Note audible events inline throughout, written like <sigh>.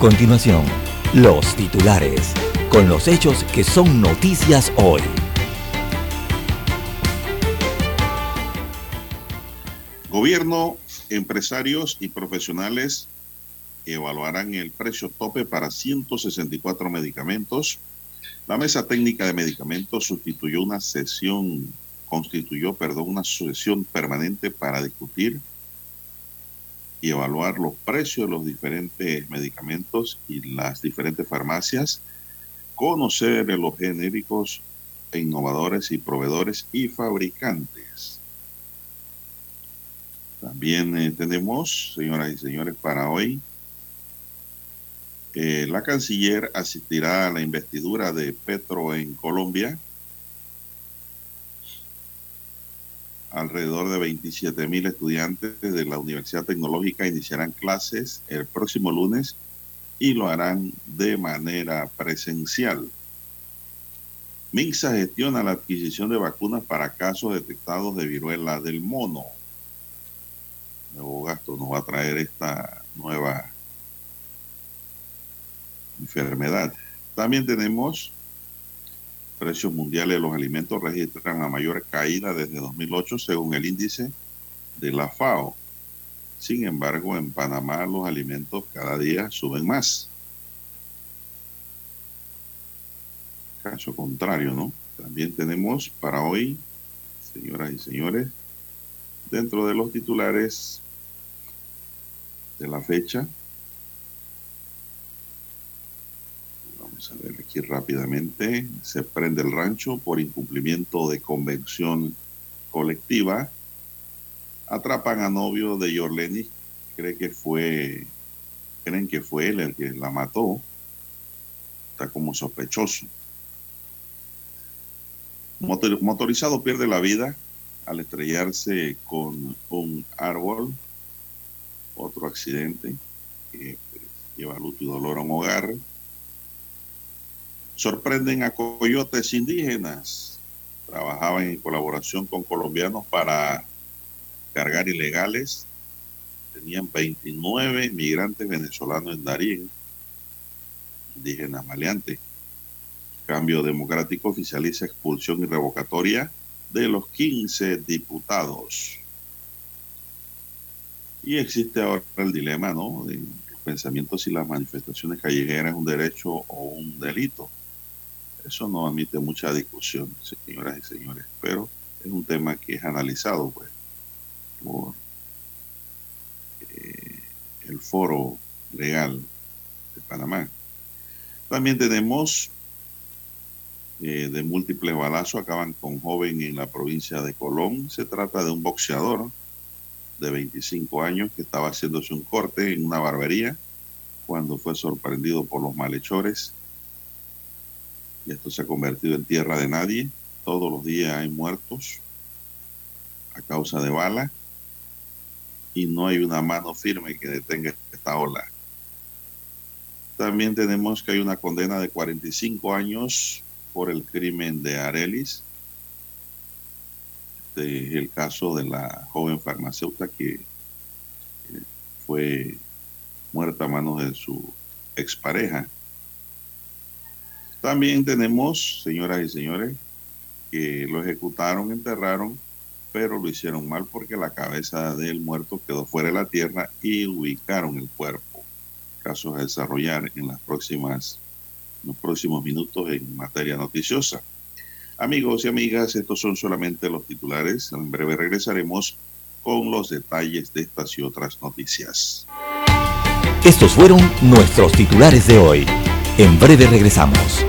Continuación, los titulares, con los hechos que son noticias hoy. Gobierno, empresarios y profesionales evaluarán el precio tope para 164 medicamentos. La mesa técnica de medicamentos sustituyó una sesión, constituyó, perdón, una sesión permanente para discutir y evaluar los precios de los diferentes medicamentos y las diferentes farmacias, conocer los genéricos e innovadores y proveedores y fabricantes. También eh, tenemos, señoras y señores, para hoy, eh, la canciller asistirá a la investidura de Petro en Colombia. Alrededor de 27 mil estudiantes de la Universidad Tecnológica iniciarán clases el próximo lunes y lo harán de manera presencial. Minsa gestiona la adquisición de vacunas para casos detectados de viruela del mono nuevo gasto nos va a traer esta nueva enfermedad. También tenemos precios mundiales de los alimentos registran la mayor caída desde 2008 según el índice de la FAO. Sin embargo, en Panamá los alimentos cada día suben más. Caso contrario, ¿no? También tenemos para hoy, señoras y señores, dentro de los titulares de la fecha. Vamos a ver aquí rápidamente. Se prende el rancho por incumplimiento de convención colectiva. Atrapan a novio de Yorleni. Cree que fue, creen que fue él el que la mató. Está como sospechoso. motorizado pierde la vida al estrellarse con un árbol. Otro accidente que pues, lleva luto y dolor a un hogar. Sorprenden a coyotes indígenas. Trabajaban en colaboración con colombianos para cargar ilegales. Tenían 29 migrantes venezolanos en Darín, indígenas maleantes. Cambio Democrático oficializa expulsión y revocatoria de los 15 diputados. Y existe ahora el dilema, ¿no? De los pensamientos si las manifestaciones callejeras es un derecho o un delito. Eso no admite mucha discusión, señoras y señores, pero es un tema que es analizado, pues, por eh, el foro legal de Panamá. También tenemos eh, de múltiples balazos acaban con joven en la provincia de Colón. Se trata de un boxeador de 25 años que estaba haciéndose un corte en una barbería cuando fue sorprendido por los malhechores. Esto se ha convertido en tierra de nadie. Todos los días hay muertos a causa de bala y no hay una mano firme que detenga esta ola. También tenemos que hay una condena de 45 años por el crimen de Arelis. Este es el caso de la joven farmacéutica que fue muerta a manos de su expareja. También tenemos, señoras y señores, que lo ejecutaron, enterraron, pero lo hicieron mal porque la cabeza del muerto quedó fuera de la tierra y ubicaron el cuerpo. Casos a desarrollar en las próximas los próximos minutos en materia noticiosa. Amigos y amigas, estos son solamente los titulares. En breve regresaremos con los detalles de estas y otras noticias. Estos fueron nuestros titulares de hoy. En breve regresamos.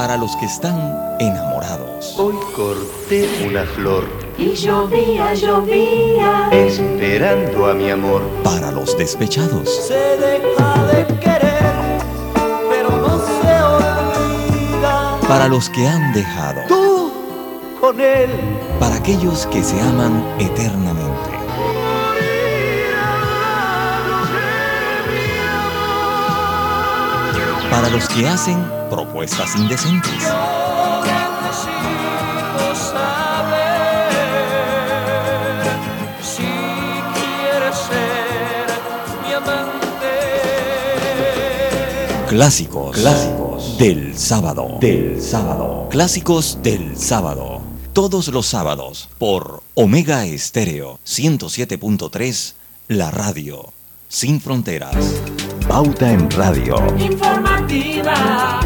Para los que están enamorados Hoy corté una flor. Y llovía, llovía. Esperando a mi amor. Para los despechados. Se deja de querer, pero no se olvida. Para los que han dejado. Tú con él. Para aquellos que se aman eternamente. Para los que hacen propuestas indecentes. Clásicos. Clásicos. Del sábado. Del sábado. Clásicos del sábado. Todos los sábados por Omega Estéreo 107.3, la radio. Sin fronteras. Pauta en radio. Informativa.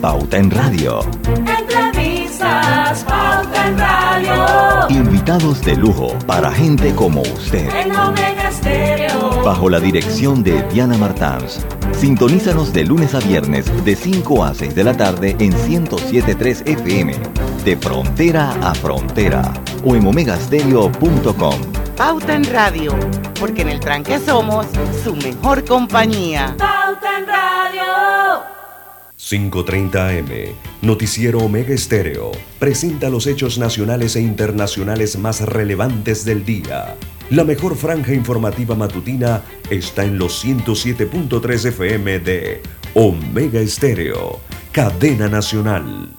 Pauta en radio. Entrevistas. Pauta en radio. Invitados de lujo para gente como usted. En Omega Estéreo. Bajo la dirección de Diana Martans. Sintonízanos de lunes a viernes de 5 a 6 de la tarde en 107.3 FM. De frontera a frontera. O en omegastereo.com. Pauta en Radio, porque en el tranque somos su mejor compañía. Pauta en radio. 530 AM, Noticiero Omega Estéreo, presenta los hechos nacionales e internacionales más relevantes del día. La mejor franja informativa matutina está en los 107.3 FM de Omega Estéreo, cadena nacional.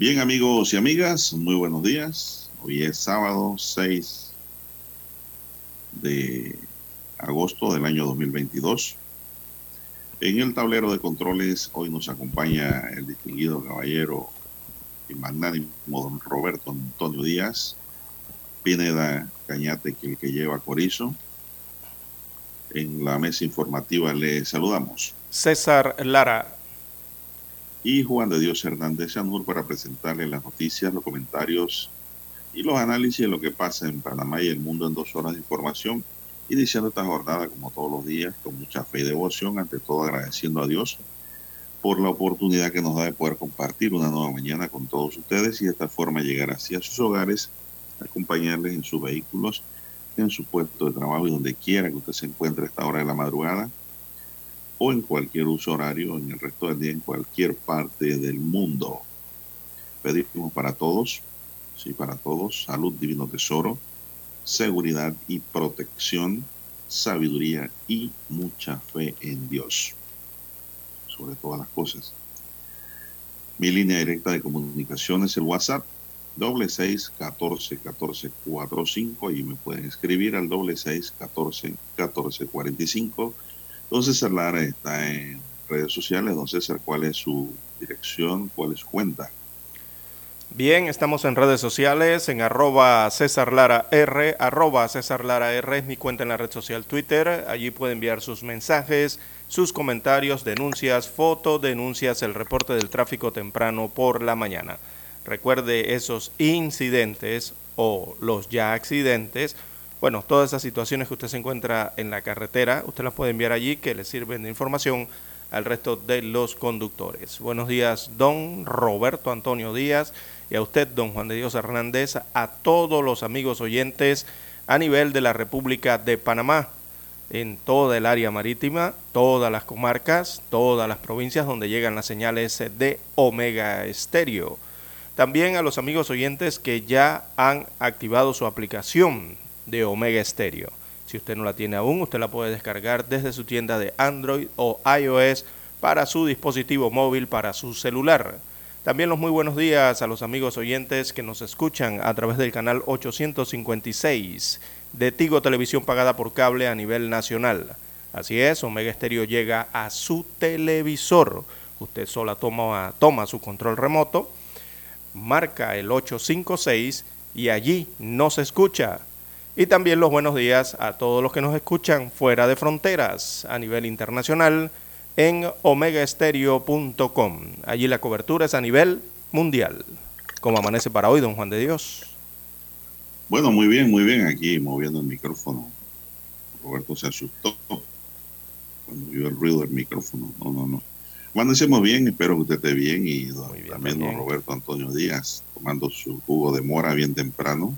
Bien amigos y amigas, muy buenos días. Hoy es sábado 6 de agosto del año 2022. En el tablero de controles hoy nos acompaña el distinguido caballero y magnánimo don Roberto Antonio Díaz, Pineda Cañate, que el que lleva Corizo. En la mesa informativa le saludamos. César Lara. Y Juan de Dios Hernández Sanur para presentarle las noticias, los comentarios y los análisis de lo que pasa en Panamá y el mundo en dos horas de información. Iniciando esta jornada, como todos los días, con mucha fe y devoción, ante todo agradeciendo a Dios por la oportunidad que nos da de poder compartir una nueva mañana con todos ustedes y de esta forma llegar así a sus hogares, acompañarles en sus vehículos, en su puesto de trabajo y donde quiera que usted se encuentre a esta hora de la madrugada o en cualquier uso horario en el resto del día en cualquier parte del mundo. Pedimos para todos, sí, para todos, salud, divino tesoro, seguridad y protección, sabiduría y mucha fe en Dios, sobre todas las cosas. Mi línea directa de comunicación es el WhatsApp, doble seis catorce catorce cuatro cinco y me pueden escribir al doble seis catorce catorce cuarenta y cinco. Don César Lara está en redes sociales. Don César, ¿cuál es su dirección? ¿Cuál es su cuenta? Bien, estamos en redes sociales, en arroba César Lara R, arroba César Lara R es mi cuenta en la red social Twitter. Allí puede enviar sus mensajes, sus comentarios, denuncias, fotos, denuncias, el reporte del tráfico temprano por la mañana. Recuerde esos incidentes o los ya accidentes bueno, todas esas situaciones que usted se encuentra en la carretera, usted las puede enviar allí que le sirven de información al resto de los conductores. Buenos días, don Roberto Antonio Díaz, y a usted, don Juan de Dios Hernández, a todos los amigos oyentes a nivel de la República de Panamá, en toda el área marítima, todas las comarcas, todas las provincias donde llegan las señales de Omega Estéreo. También a los amigos oyentes que ya han activado su aplicación de Omega Stereo. Si usted no la tiene aún, usted la puede descargar desde su tienda de Android o iOS para su dispositivo móvil, para su celular. También los muy buenos días a los amigos oyentes que nos escuchan a través del canal 856 de Tigo Televisión pagada por cable a nivel nacional. Así es, Omega Stereo llega a su televisor. Usted sola toma, toma su control remoto, marca el 856 y allí nos escucha y también los buenos días a todos los que nos escuchan fuera de fronteras a nivel internacional en omegaestereo.com. Allí la cobertura es a nivel mundial. ¿Cómo amanece para hoy, don Juan de Dios? Bueno, muy bien, muy bien. Aquí moviendo el micrófono Roberto se asustó cuando vio el ruido del micrófono. No, no, no. Amanecemos bien, espero que usted esté bien y bien, también don. Roberto Antonio Díaz tomando su jugo de mora bien temprano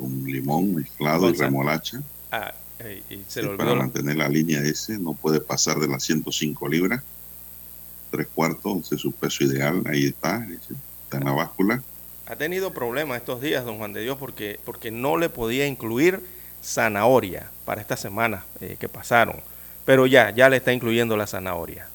con limón mezclado y remolacha Ah, eh, y se olvidó. para mantener la línea ese, no puede pasar de las 105 libras, tres cuartos, ese es su peso ideal, ahí está, está en la báscula. Ha tenido problemas estos días, don Juan de Dios, porque, porque no le podía incluir zanahoria para esta semana eh, que pasaron. Pero ya, ya le está incluyendo la zanahoria.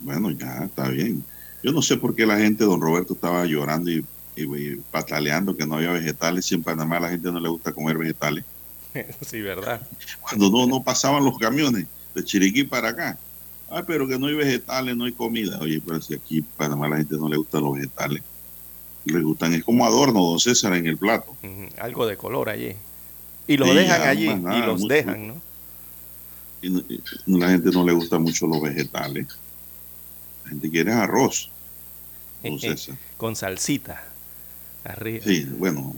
Bueno, ya está bien. Yo no sé por qué la gente, don Roberto, estaba llorando y, y- pataleando que no había vegetales. Si en Panamá a la gente no le gusta comer vegetales. <laughs> sí, ¿verdad? Cuando no, no pasaban los camiones de Chiriquí para acá. Ah, pero que no hay vegetales, no hay comida. Oye, pero si aquí en Panamá a la gente no le gustan los vegetales. Les gustan, es como adorno, don César, en el plato. Algo de color allí. Y los Sí, dejan allí, nada, y los mucho. dejan, ¿no? Y la gente no le gusta mucho los vegetales. La gente quiere arroz, don <laughs> César. Con salsita arriba. Sí, bueno,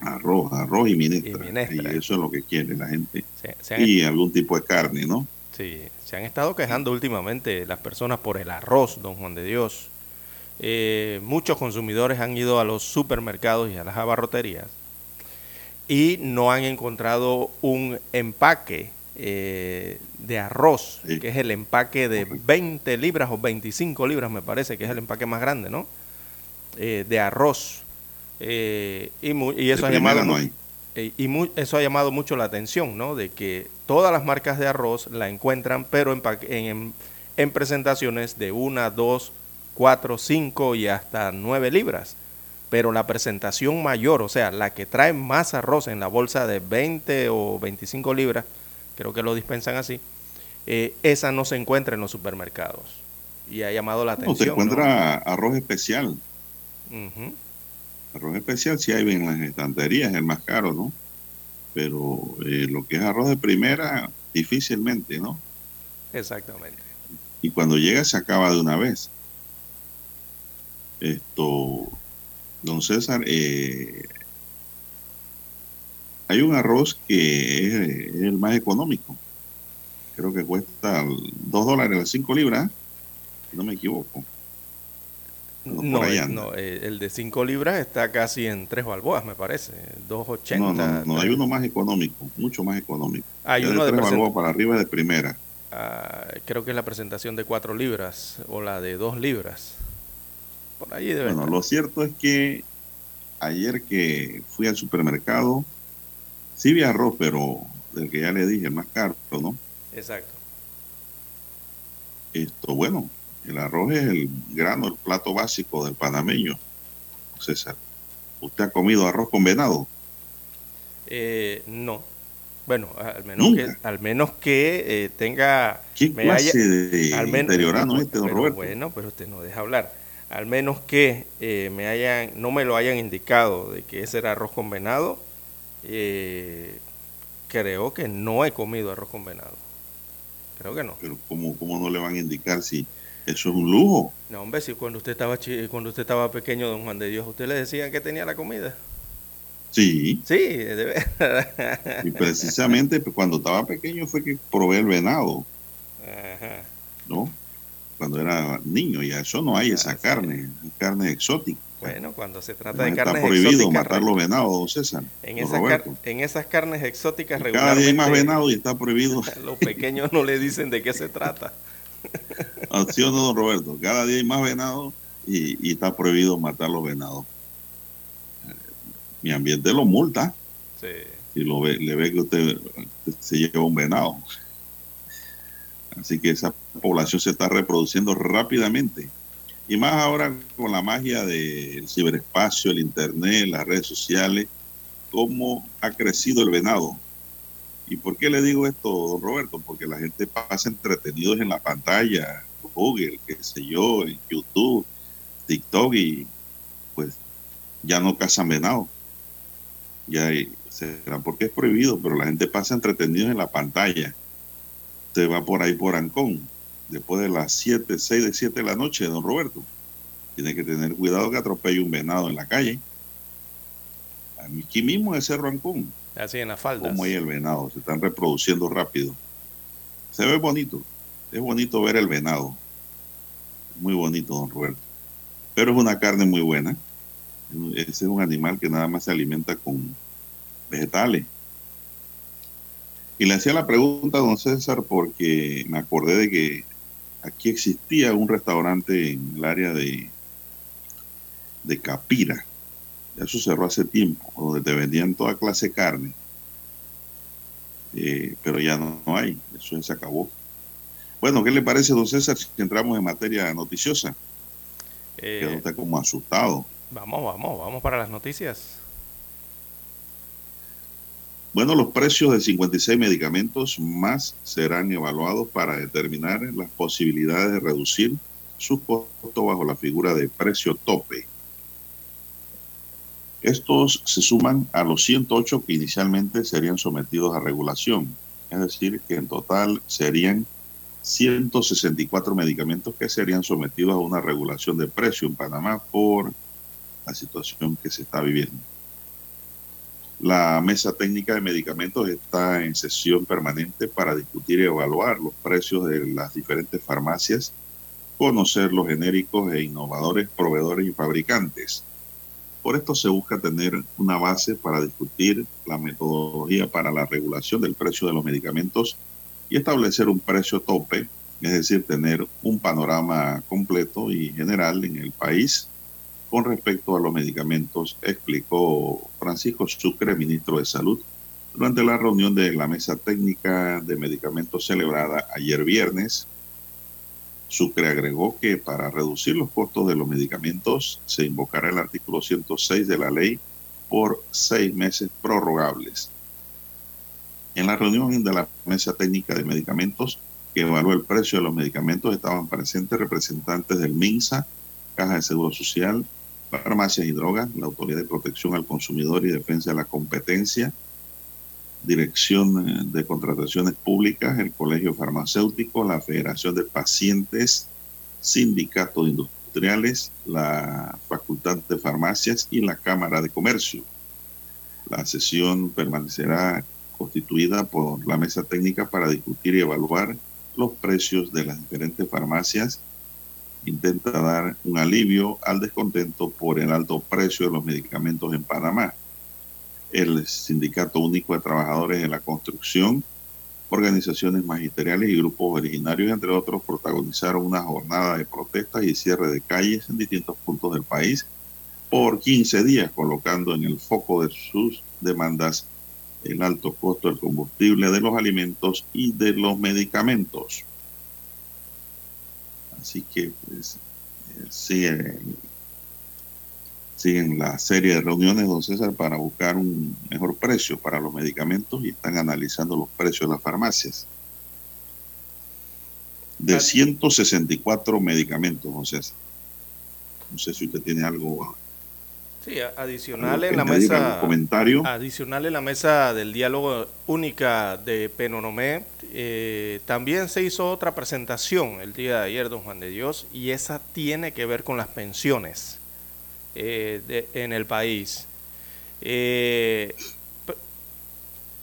arroz, arroz y minestra. Y Y, minestra. eso es lo que quiere la gente. Se, se han, Y algún tipo de carne, ¿no? sí, se han estado quejando últimamente las personas por el arroz, don Juan de Dios. Eh, muchos consumidores han ido a los supermercados y a las abarroterías y no han encontrado un empaque eh, de arroz, Sí. que es el empaque de Correcto. 20 libras o 25 libras, me parece, que es el empaque más grande, ¿no? Eh, de arroz. Eh, y, y eso ha llamado no eh, y eso ha llamado mucho la atención, ¿no? De que todas las marcas de arroz la encuentran, pero en, pa- en, en- en presentaciones de una, dos, cuatro, cinco y hasta nueve libras. Pero la presentación mayor, o sea, la que trae más arroz en la bolsa de 20 o 25 libras, creo que lo dispensan así, eh, esa no se encuentra en los supermercados. Y ha llamado la No, se atención. ¿no? encuentra arroz especial. Ujú. Arroz especial sí hay en las estanterías, es el más caro, ¿no? Pero eh, lo que es arroz de primera, difícilmente, ¿no? Exactamente. Y cuando llega se acaba de una vez. Esto, don César, eh, hay un arroz que es, es el más económico. Creo que cuesta 2 dólares las 5 libras, si no me equivoco. No, eh, no, eh, el de 5 libras está casi en 3 balboas, me parece. 2.80. No, no, no, hay uno más económico, mucho más económico. Hay uno de tres present- balboas para arriba de primera. Ah, creo que es la presentación de 4 libras o la de 2 libras. Por ahí debe Bueno, estar. lo cierto es que ayer que fui al supermercado, sí vi arroz, pero del que ya le dije, el más caro, ¿no? Exacto. Esto, bueno, el arroz es el grano, el plato básico del panameño. César, ¿usted ha comido arroz con venado? Eh, no. Bueno, al menos Nunca. que, al menos que eh, tenga... ¿Qué me clase haya- de al menos- interiorano este, don Roberto? Bueno, pero usted no deja hablar. Al menos que eh, me hayan, no me lo hayan indicado de que ese era arroz con venado, eh, creo que no he comido arroz con venado. Creo que no. Pero ¿cómo, ¿cómo no le van a indicar si eso es un lujo? No, hombre, si cuando usted estaba chi- cuando usted estaba pequeño, don Juan de Dios, usted le decía que tenía la comida. Sí, Sí, de verdad. y precisamente pues, cuando estaba pequeño fue que probé el venado, Ajá. ¿no? Cuando era niño, y a eso no hay esa Ah, carne, carne exótica. Bueno, cuando se trata de está carnes prohibido exóticas, matar los venados, César. en, Roberto. car- en esas carnes exóticas Cada día hay regularmente más venado y está prohibido. <laughs> los pequeños no le dicen de qué se trata. <laughs> ¿Sí o no, don Roberto? Cada día hay más venado y, y está prohibido matar los venados. Mi ambiente lo multa Sí. si lo ve, le ve que usted, usted se lleva un venado. Así que esa población se está reproduciendo rápidamente. Y más ahora con la magia del ciberespacio, el internet, las redes sociales, cómo ha crecido el venado. ¿Y por qué le digo esto, don Roberto? Porque la gente pasa entretenidos en la pantalla, Google, qué sé yo, YouTube, TikTok y pues ya no cazan venado. Ya será porque es prohibido, pero la gente pasa entretenidos en la pantalla. Usted va por ahí por Ancón, después de las 7, 6 de 7 de la noche, don Roberto. Tiene que tener cuidado que atropelle un venado en la calle. Aquí mismo en Cerro Ancón, Así en las faldas. Como hay el venado, se están reproduciendo rápido. Se ve bonito, es bonito ver el venado. Muy bonito, don Roberto. Pero es una carne muy buena. Ese es un animal que nada más se alimenta con vegetales. Y le hacía la pregunta a don César porque me acordé de que aquí existía un restaurante en el área de, de Capira. Eso cerró hace tiempo, donde te vendían toda clase de carne. Eh, pero ya no, no, hay, eso se acabó. Bueno, ¿qué le parece, don César, si entramos en materia noticiosa? Eh, Quedó usted como asustado. Vamos, vamos, vamos para las noticias. Bueno, los precios de 56 medicamentos más serán evaluados para determinar las posibilidades de reducir su costo bajo la figura de precio tope. Estos se suman a los 108 que inicialmente serían sometidos a regulación, es decir, que en total serían 164 medicamentos que serían sometidos a una regulación de precio en Panamá por la situación que se está viviendo. La mesa técnica de medicamentos está en sesión permanente para discutir y evaluar los precios de las diferentes farmacias, conocer los genéricos e innovadores proveedores y fabricantes. Por esto se busca tener una base para discutir la metodología para la regulación del precio de los medicamentos y establecer un precio tope, es decir, tener un panorama completo y general en el país con respecto a los medicamentos, explicó Francisco Sucre, ministro de Salud, durante la reunión de la mesa técnica de medicamentos celebrada ayer viernes. Sucre agregó que para reducir los costos de los medicamentos se invocará el artículo 106 de la ley por seis meses prorrogables. En la reunión de la mesa técnica de medicamentos que evaluó el precio de los medicamentos estaban presentes representantes del MINSA, Caja de Seguro Social, Farmacias y Drogas, la Autoridad de Protección al Consumidor y Defensa de la Competencia, Dirección de Contrataciones Públicas, el Colegio Farmacéutico, la Federación de Pacientes, Sindicatos Industriales, la Facultad de Farmacias y la Cámara de Comercio. La sesión permanecerá constituida por la mesa técnica para discutir y evaluar los precios de las diferentes farmacias intenta dar un alivio al descontento por el alto precio de los medicamentos en Panamá. El Sindicato Único de Trabajadores de la Construcción, organizaciones magisteriales y grupos originarios, entre otros, protagonizaron una jornada de protestas y cierre de calles en distintos puntos del país por 15 días, colocando en el foco de sus demandas el alto costo del combustible, de los alimentos y de los medicamentos. Así que pues, eh, siguen, siguen la serie de reuniones, don César, para buscar un mejor precio para los medicamentos y están analizando los precios de las farmacias. De 164 medicamentos, don César. No sé si usted tiene algo Sí, adicional en la mesa. Comentario. Adicional en la mesa del diálogo única de Penonomé, eh, también se hizo otra presentación el día de ayer, don Juan de Dios, y esa tiene que ver con las pensiones eh, en el país. Eh,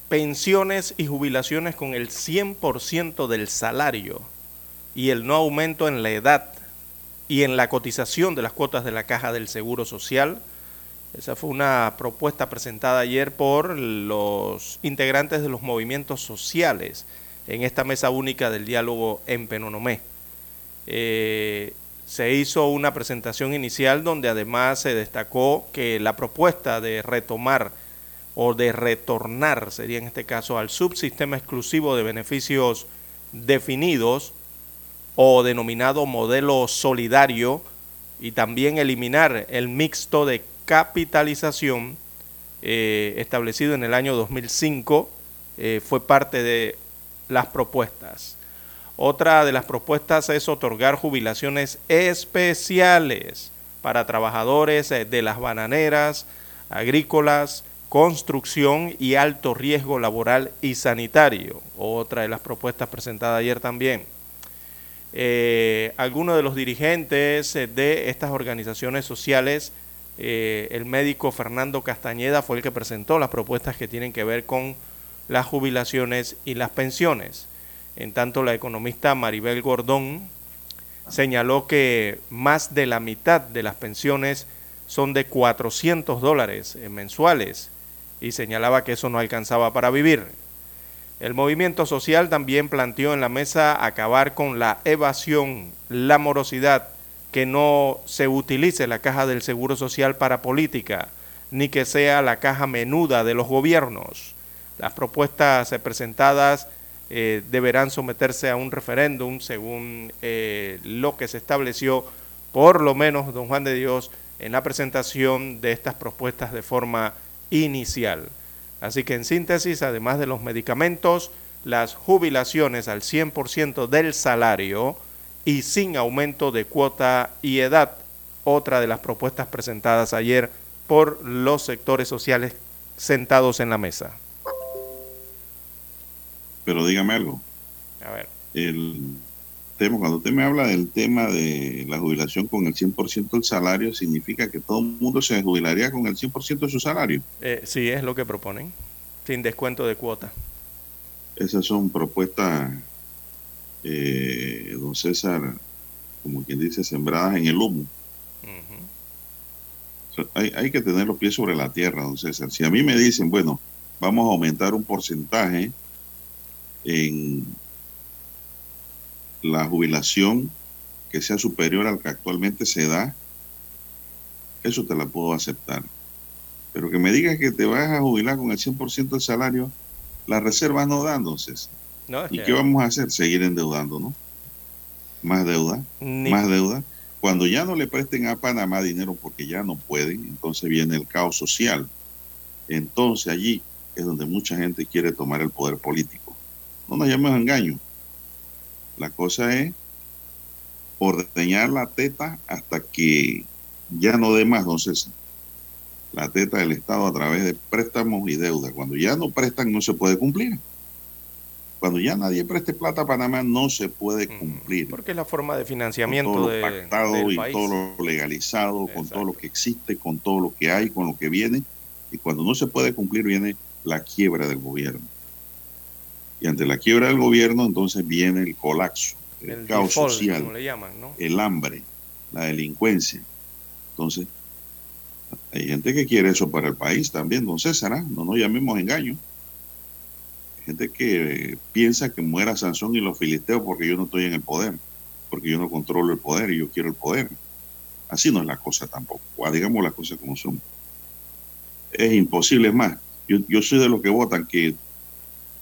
pensiones y jubilaciones con el 100% del salario y el no aumento en la edad y en la cotización de las cuotas de la caja del Seguro Social esa fue una propuesta presentada ayer por los integrantes de los movimientos sociales en esta mesa única del diálogo en Penonomé. Eh, se hizo una presentación inicial donde además se destacó que la propuesta de retomar o de retornar, sería en este caso, al subsistema exclusivo de beneficios definidos o denominado modelo solidario y también eliminar el mixto de capitalización eh, establecido en el año 2005 eh, fue parte de las propuestas. Otra de las propuestas es otorgar jubilaciones especiales para trabajadores eh, de las bananeras, agrícolas, construcción y alto riesgo laboral y sanitario. Otra de las propuestas presentadas ayer también. algunos de los dirigentes de estas organizaciones sociales eh, el médico Fernando Castañeda fue el que presentó las propuestas que tienen que ver con las jubilaciones y las pensiones. En tanto, la economista Maribel Gordón señaló que más de la mitad de las pensiones son de 400 dólares eh, mensuales y señalaba que eso no alcanzaba para vivir. El movimiento social también planteó en la mesa acabar con la evasión, la morosidad, que no se utilice la caja del Seguro Social para política, ni que sea la caja menuda de los gobiernos. Las propuestas presentadas eh, deberán someterse a un referéndum según eh, lo que se estableció, por lo menos, don Juan de Dios, en la presentación de estas propuestas de forma inicial. Así que en síntesis, además de los medicamentos, las jubilaciones al 100% del salario y sin aumento de cuota y edad, otra de las propuestas presentadas ayer por los sectores sociales sentados en la mesa. Pero dígame algo. A ver. El tema, cuando usted me habla del tema de la jubilación con el 100% del salario, ¿significa que todo el mundo se jubilaría con el 100% de su salario? Eh, sí, es lo que proponen, sin descuento de cuota. Esas son propuestas, eh, don César, como quien dice, sembradas en el humo. Hay, hay que tener los pies sobre la tierra, don César. Si a mí me dicen, bueno, vamos a aumentar un porcentaje en la jubilación que sea superior al que actualmente se da, eso te la puedo aceptar. Pero que me digas que te vas a jubilar con el 100% del salario, las reservas no dan, entonces. No, ¿Y que- qué vamos a hacer? Seguir endeudando, ¿no? Más deuda, Ni- más deuda. Cuando ya no le presten a Panamá dinero porque ya no pueden, entonces viene el caos social. Entonces allí es donde mucha gente quiere tomar el poder político. No nos llamemos engaño. La cosa es ordeñar la teta hasta que ya no dé más, don César. La teta del Estado a través de préstamos y deuda. Cuando ya no prestan, no se puede cumplir. Cuando ya nadie preste plata a Panamá, no se puede cumplir. Porque es la forma de Con financiamiento todo lo de, pactado del y país. todo lo legalizado, con todo lo que existe, con todo lo que hay, con lo que viene. Y cuando no se puede cumplir, viene la quiebra del gobierno. Y ante la quiebra del gobierno, entonces viene el colapso, el, el caos default, social, como le llaman, ¿no? el hambre, la delincuencia. Entonces, hay gente que quiere eso para el país también, don César, ¿ah? no nos llamemos engaño. Hay gente que piensa que muera Sansón y los filisteos porque yo no estoy en el poder, porque yo no controlo el poder y yo quiero el poder. Así no es la cosa tampoco, Ah, digamos las cosas como son. Es imposible, es más, yo, yo soy de los que votan que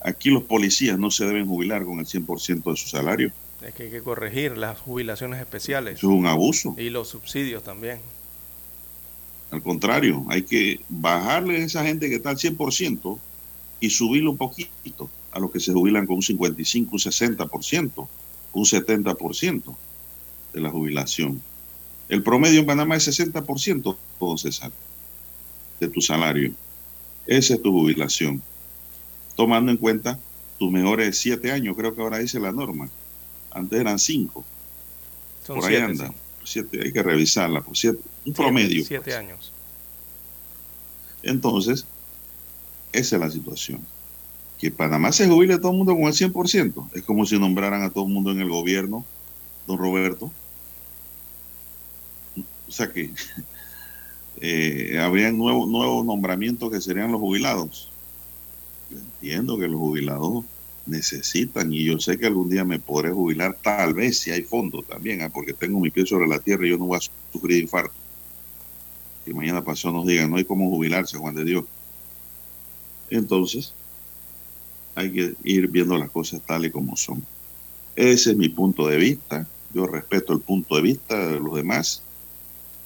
aquí los policías no se deben jubilar con el 100% de su salario. Es que hay que corregir las jubilaciones especiales Eso es un abuso. y los subsidios también. Al contrario, hay que bajarle a esa gente que está al 100% y subirle un poquito a los que se jubilan con un 55, un 60%, un 70% de la jubilación. El promedio en Panamá es 60%, don César, de tu salario. Esa es tu jubilación. Tomando en cuenta tus mejores siete años, creo que ahora dice la norma. Antes eran cinco. Son por ahí anda. sí. Siete, hay que revisarla. Por siete, un Siete- promedio. Siete pues. años. Entonces, esa es la situación. Que Panamá se jubile todo el mundo con el 100%. Es como si nombraran a todo el mundo en el gobierno, don Roberto. O sea que <laughs> eh, habrían nuevos nuevos nombramientos que serían los jubilados. Entiendo que los jubilados necesitan y yo sé que algún día me podré jubilar, tal vez si hay fondos también, ah, porque tengo mi pie sobre la tierra y yo no voy a sufrir infarto. Que mañana pasado nos digan, no hay cómo jubilarse, Juan de Dios. Entonces, hay que ir viendo las cosas tal y como son. Ese es mi punto de vista. Yo respeto el punto de vista de los demás,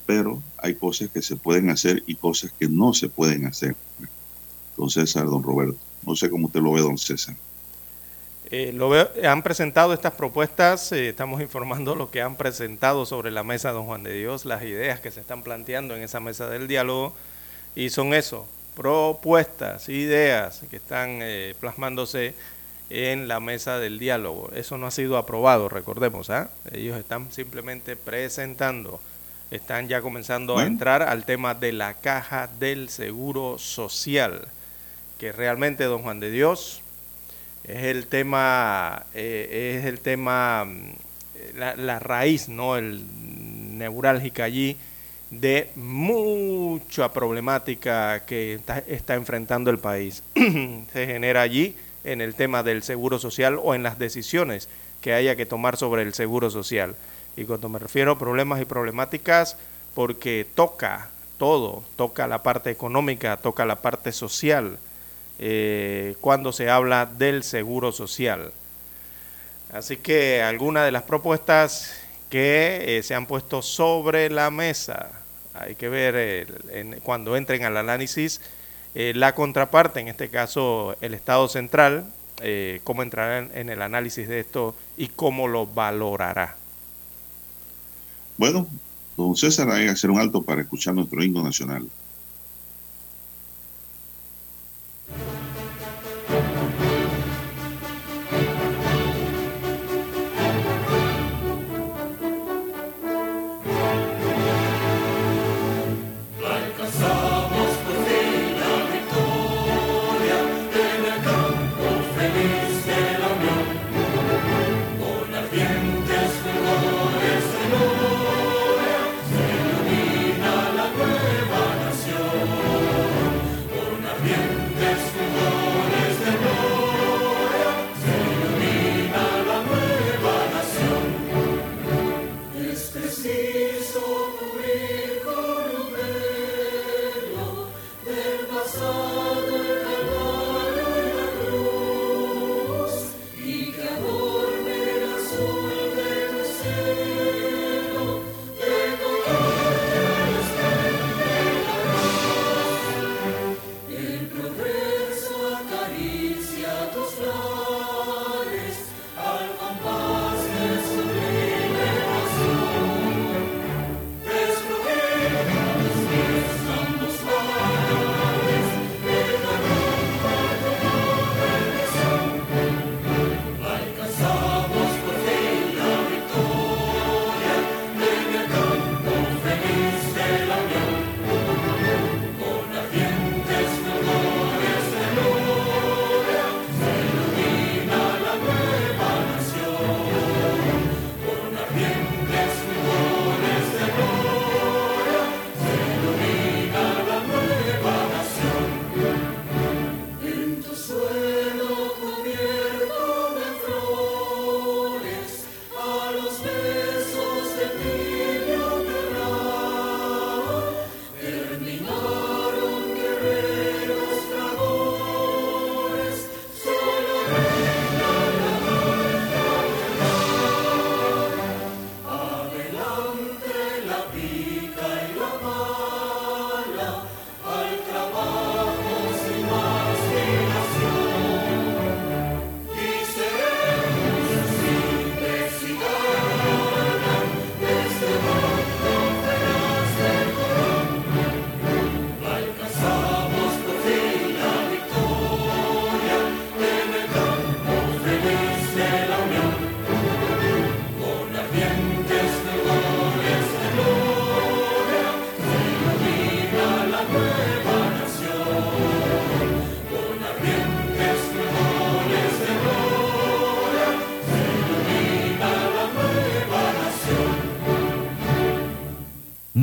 pero hay cosas que se pueden hacer y cosas que no se pueden hacer. Don César, don Roberto. No sé cómo usted lo ve, don César. Eh, lo veo- han presentado estas propuestas, eh, estamos informando lo que han presentado sobre la mesa, don Juan de Dios, las ideas que se están planteando en esa mesa del diálogo, y son eso, propuestas, ideas que están eh, plasmándose en la mesa del diálogo. Eso no ha sido aprobado, recordemos, ¿ah? ellos están simplemente presentando están ya comenzando a entrar al tema de la caja del seguro social, que realmente, don Juan de Dios, es el tema, eh, es el tema, mm, la, raíz, ¿no? El neurálgica allí de mucha problemática que está, está enfrentando el país. <clears throat> Se genera allí en el tema del seguro social o en las decisiones que haya que tomar sobre el seguro social. Y cuando me refiero a problemas y problemáticas, porque toca todo, toca la parte económica, toca la parte social, eh, cuando se habla del seguro social. Así que algunas de las propuestas que eh, se han puesto sobre la mesa, hay que ver cuando entren al análisis eh, la contraparte, en este caso el Estado central, cómo entrará en el análisis de esto y cómo lo valorará. Bueno, don César, hay que hacer un alto para escuchar nuestro himno nacional.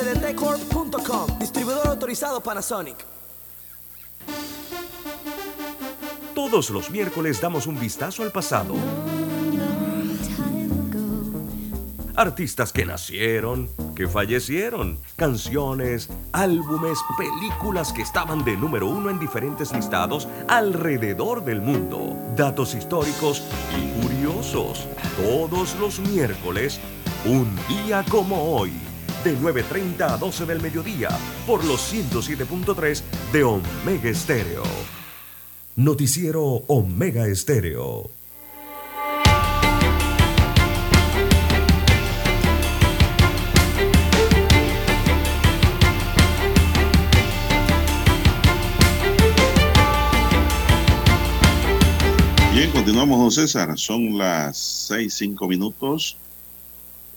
465 lsdtcorp.com. Distribuidor autorizado Panasonic. Todos los miércoles damos un vistazo al pasado. Artistas que nacieron, que fallecieron, canciones, álbumes, películas que estaban de número uno en diferentes listados alrededor del mundo, datos históricos y curiosos. Todos los miércoles, un día como hoy, de 9.30 a 12 del mediodía, por los 107.3 de Omega Estéreo. Noticiero Omega Estéreo. Bien, continuamos, don César. Son las seis, cinco minutos.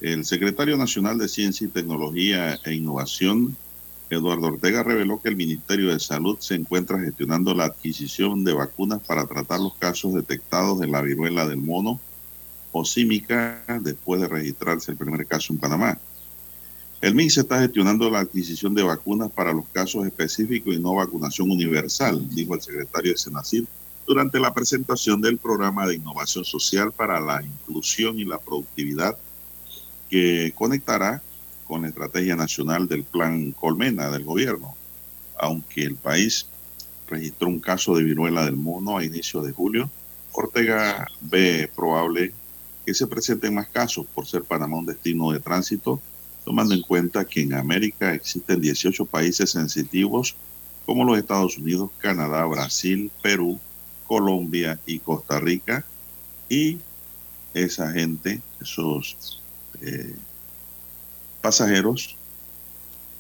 El secretario nacional de Ciencia y Tecnología e Innovación, Eduardo Ortega, reveló que el Ministerio de Salud se encuentra gestionando la adquisición de vacunas para tratar los casos detectados de la viruela del mono o símica después de registrarse el primer caso en Panamá. El MINSA está gestionando la adquisición de vacunas para los casos específicos y no vacunación universal, dijo el secretario de Senacid durante la presentación del programa de innovación social para la inclusión y la productividad que conectará con la estrategia nacional del plan Colmena del gobierno. Aunque el país registró un caso de viruela del mono a inicios de julio, Ortega ve probable que se presenten más casos por ser Panamá un destino de tránsito, tomando en cuenta que en América existen 18 países sensitivos como los Estados Unidos, Canadá, Brasil, Perú, Colombia y Costa Rica, y esa gente, esos eh, pasajeros,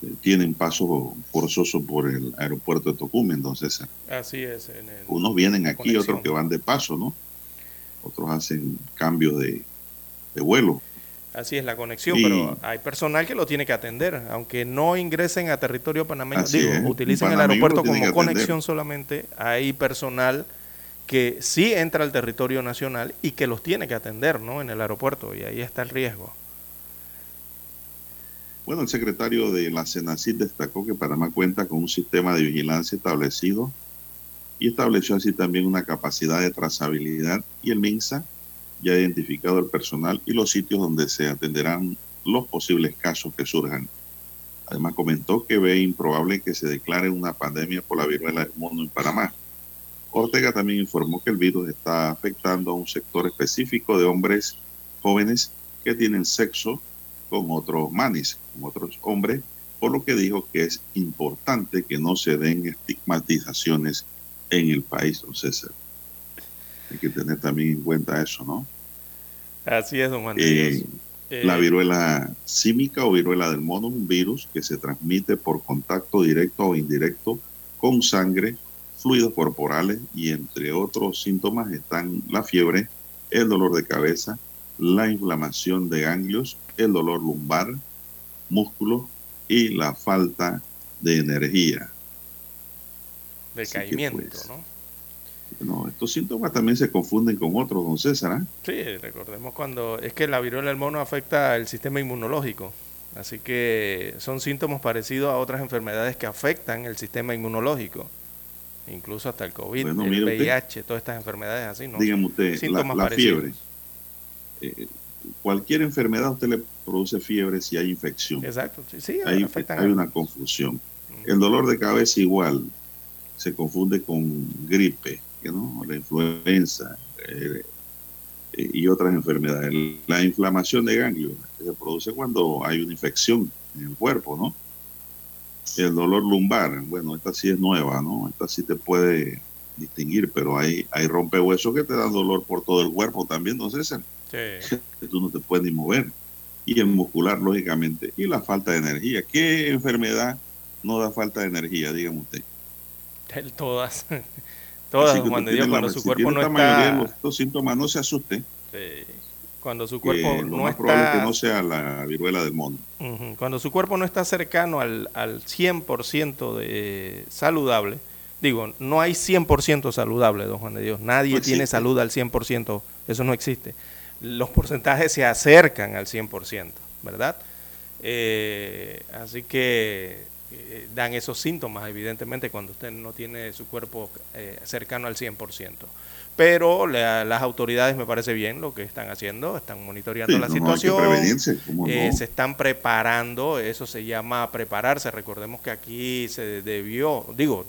eh, tienen paso forzoso por el aeropuerto de Tocumen, entonces Así es. En el, unos vienen aquí, conexión. otros que van de paso, ¿no? Otros hacen cambios de, de vuelo. Así es la conexión, Y- pero hay personal que lo tiene que atender, aunque no ingresen a territorio panameño, digo, es, utilicen el aeropuerto como conexión solamente, hay personal que sí entra al territorio nacional y que los tiene que atender, ¿no? En el aeropuerto y ahí está el riesgo. Bueno, el secretario de la Senacid destacó que Panamá cuenta con un sistema de vigilancia establecido y estableció así también una capacidad de trazabilidad y el MINSA ya ha identificado el personal y los sitios donde se atenderán los posibles casos que surjan. Además comentó que ve improbable que se declare una pandemia por la viruela del mono en Panamá. Ortega también informó que el virus está afectando a un sector específico de hombres jóvenes que tienen sexo con otros manis, con otros hombres, por lo que dijo que es importante que no se den estigmatizaciones en el país, don César. Hay que tener también en cuenta eso, ¿no? Así es, don Juan Eh. Eh, La viruela símica o viruela del mono un virus que se transmite por contacto directo o indirecto con sangre, fluidos corporales y entre otros síntomas están la fiebre, el dolor de cabeza, la inflamación de ganglios, el dolor lumbar, músculos y la falta de energía. decaimiento, pues, ¿no? No, estos síntomas también se confunden con otros, don César. ¿ah? Sí, recordemos cuando es que la viruela del mono afecta el sistema inmunológico, así que son síntomas parecidos a otras enfermedades que afectan el sistema inmunológico, incluso hasta el COVID, Bueno, el usted. VIH, todas estas enfermedades así, ¿no? Dígame usted, la, Síntomas la parecidos. fiebre. Eh, cualquier enfermedad a usted le produce fiebre si hay infección. Exacto, sí, sí Hay, una confusión. El dolor de cabeza igual se confunde con gripe, ¿no? la influenza eh, eh, y otras enfermedades. La inflamación de ganglios que se produce cuando hay una infección en el cuerpo, ¿no? El dolor lumbar, bueno, esta sí es nueva, ¿no? Esta sí te puede distinguir, pero hay, hay rompehuesos que te dan dolor por todo el cuerpo también, ¿no, César? Sí. que tú no te puedes ni mover. Y el muscular, lógicamente. Y la falta de energía. ¿Qué enfermedad no da falta de energía? Dígame usted. Todas, <laughs> todas, Dios, cuando la- su si cuerpo no esta mayoría de está, los- estos síntomas, no se asuste. sí, cuando su cuerpo lo no más probable es que está, no sea la viruela del mono. Cuando su cuerpo no está cercano al, al 100% de saludable, digo, no hay 100% saludable, don Juan de Dios, nadie No tiene salud al 100%, eso no existe. Los porcentajes se acercan al 100%, ¿verdad? Eh, así que eh, dan esos síntomas, evidentemente, cuando usted no tiene su cuerpo eh, cercano al 100%. Pero las autoridades me parece bien lo que están haciendo, están monitoreando la situación, se están preparando, eso se llama prepararse. Recordemos que aquí se debió, digo,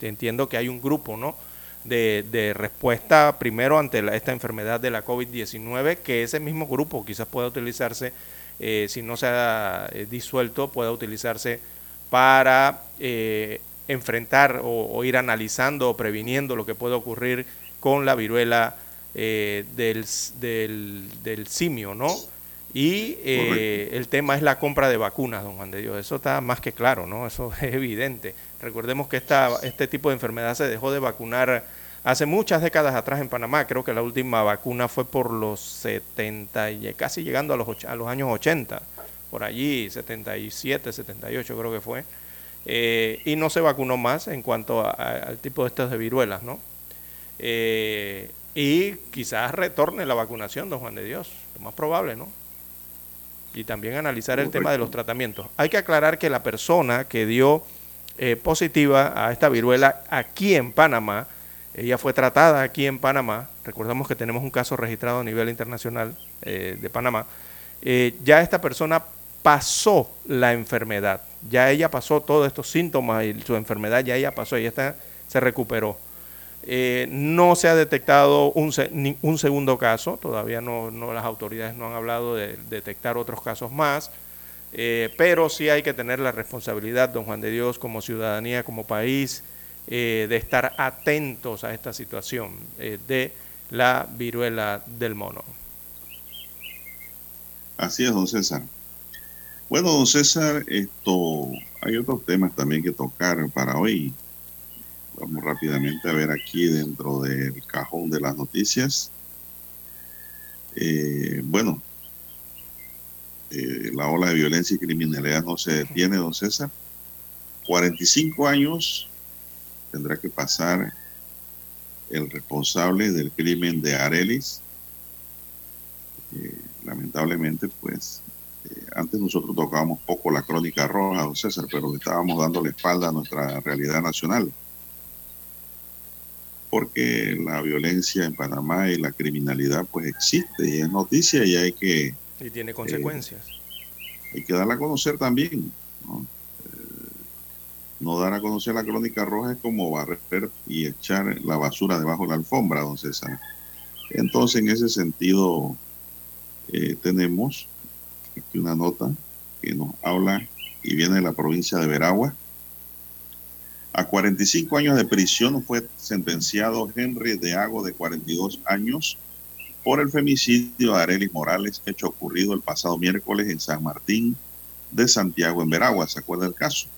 entiendo que hay un grupo, ¿no? De, respuesta primero ante esta enfermedad de la COVID-19, que ese mismo grupo quizás pueda utilizarse eh, si no se ha eh, disuelto, pueda utilizarse para eh, enfrentar o, ir analizando o previniendo lo que puede ocurrir con la viruela del, del, simio, ¿no? Y el tema es la compra de vacunas, don Juan de Dios. Eso está más que claro, ¿no? Eso <laughs> es evidente. Recordemos que esta, este tipo de enfermedad se dejó de vacunar hace muchas décadas atrás en Panamá. Creo que la última vacuna fue por los 70, y casi llegando a los, a los años 80, por allí, 77, 78 creo que fue. Eh, y no se vacunó más en cuanto al tipo de estos de viruelas, ¿no? Eh, y quizás retorne la vacunación, don Juan de Dios, lo más probable, ¿no? Y también analizar el tema de los tratamientos. Hay que aclarar que la persona que dio eh, positiva a esta viruela aquí en Panamá, ella fue tratada aquí en Panamá, recordamos que tenemos un caso registrado a nivel internacional eh, de Panamá, eh, ya esta persona pasó la enfermedad, ya ella pasó todos estos síntomas y su enfermedad ya ella pasó, ella está, se recuperó. Eh, no se ha detectado un, un segundo caso, todavía no, no, las autoridades no han hablado de detectar otros casos más, pero sí hay que tener la responsabilidad, don Juan de Dios, como ciudadanía, como país, eh, de estar atentos a esta situación eh, de la viruela del mono. Así es, don César. Bueno, don César, esto hay otros temas también que tocar para hoy. Vamos rápidamente a ver aquí dentro del cajón de las noticias. Eh, bueno, la ola de violencia y criminalidad no se detiene, don César. 45 años tendrá que pasar el responsable del crimen de Arelis. Eh, lamentablemente, pues, eh, antes nosotros tocábamos poco la crónica roja, don César, pero estábamos dando la espalda a nuestra realidad nacional. Porque la violencia en Panamá y la criminalidad, pues, existe y es noticia y hay que... Y tiene consecuencias. Eh, hay que darla a conocer también, ¿no? No dar a conocer la crónica roja es como barrer y echar la basura debajo de la alfombra, don César. Entonces, en ese sentido, eh, tenemos aquí una nota que nos habla y viene de la provincia de Veragua. A 45 años de prisión fue sentenciado Henry de Ago, de 42 años, por el femicidio de Arelis Morales, hecho ocurrido el pasado miércoles en San Martín de Santiago, en Veragua. ¿Se acuerda el caso?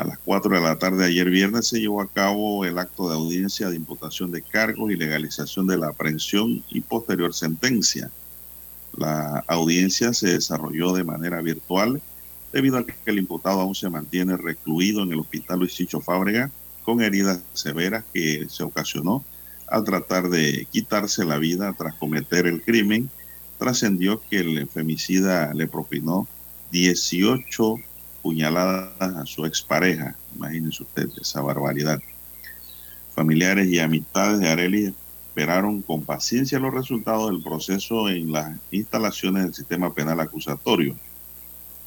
A las 4 de la tarde de ayer viernes se llevó a cabo el acto de audiencia de imputación de cargos y legalización de la aprehensión y posterior sentencia. La audiencia se desarrolló de manera virtual debido a que el imputado aún se mantiene recluido en el hospital Luis Chicho Fábrega con heridas severas que se ocasionó al tratar de quitarse la vida tras cometer el crimen. Trascendió que el femicida le propinó 18 puñaladas a su expareja. Imagínense usted esa barbaridad. Familiares y amistades de Areli esperaron con paciencia los resultados del proceso en las instalaciones del sistema penal acusatorio.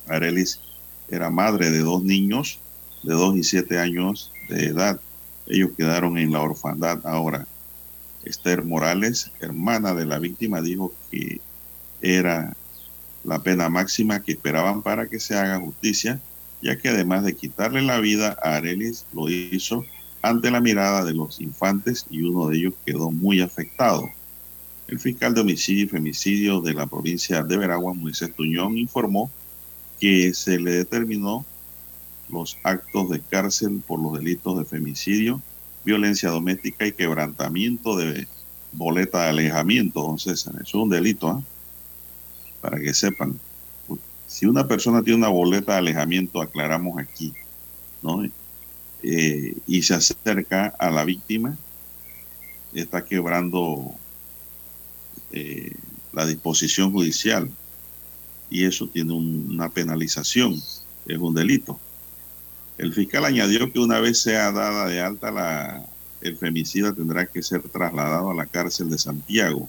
Arelis era madre de dos niños de 2 y 7 años de edad. Ellos quedaron en la orfandad ahora. Esther Morales, hermana de la víctima, dijo que era la pena máxima que esperaban para que se haga justicia, ya que además de quitarle la vida a Arelis, lo hizo ante la mirada de los infantes y uno de ellos quedó muy afectado. El fiscal de homicidio y femicidio de la provincia de Veraguas, Moisés Tuñón, informó que se le determinó los actos de cárcel por los delitos de femicidio, violencia doméstica y quebrantamiento de boleta de alejamiento, don César. Es un delito, ¿ah? Para que sepan. Si una persona tiene una boleta de alejamiento, aclaramos aquí, ¿no? Eh, y se acerca a la víctima, está quebrando eh, la disposición judicial y eso tiene una penalización, es un delito. El fiscal añadió que una vez sea dada de alta el femicida tendrá que ser trasladado a la cárcel de Santiago.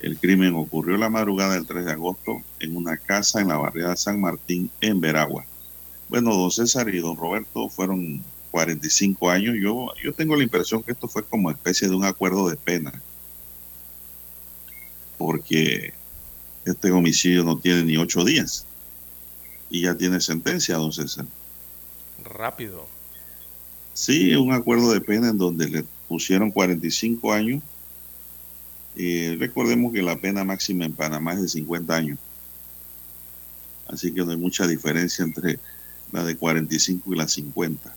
El crimen ocurrió la madrugada del 3 de agosto en una casa en la barriada San Martín, en Veragua. Bueno, don César y don Roberto fueron 45 años. Yo, yo tengo la impresión que esto fue como especie de un acuerdo de pena. Porque este homicidio no tiene ni ocho días. Y ya tiene sentencia, don César. Rápido. Sí, un acuerdo de pena en donde le pusieron 45 años. Y recordemos que la pena máxima en Panamá es de 50 años. Así que no hay mucha diferencia entre la de 45 y la 50.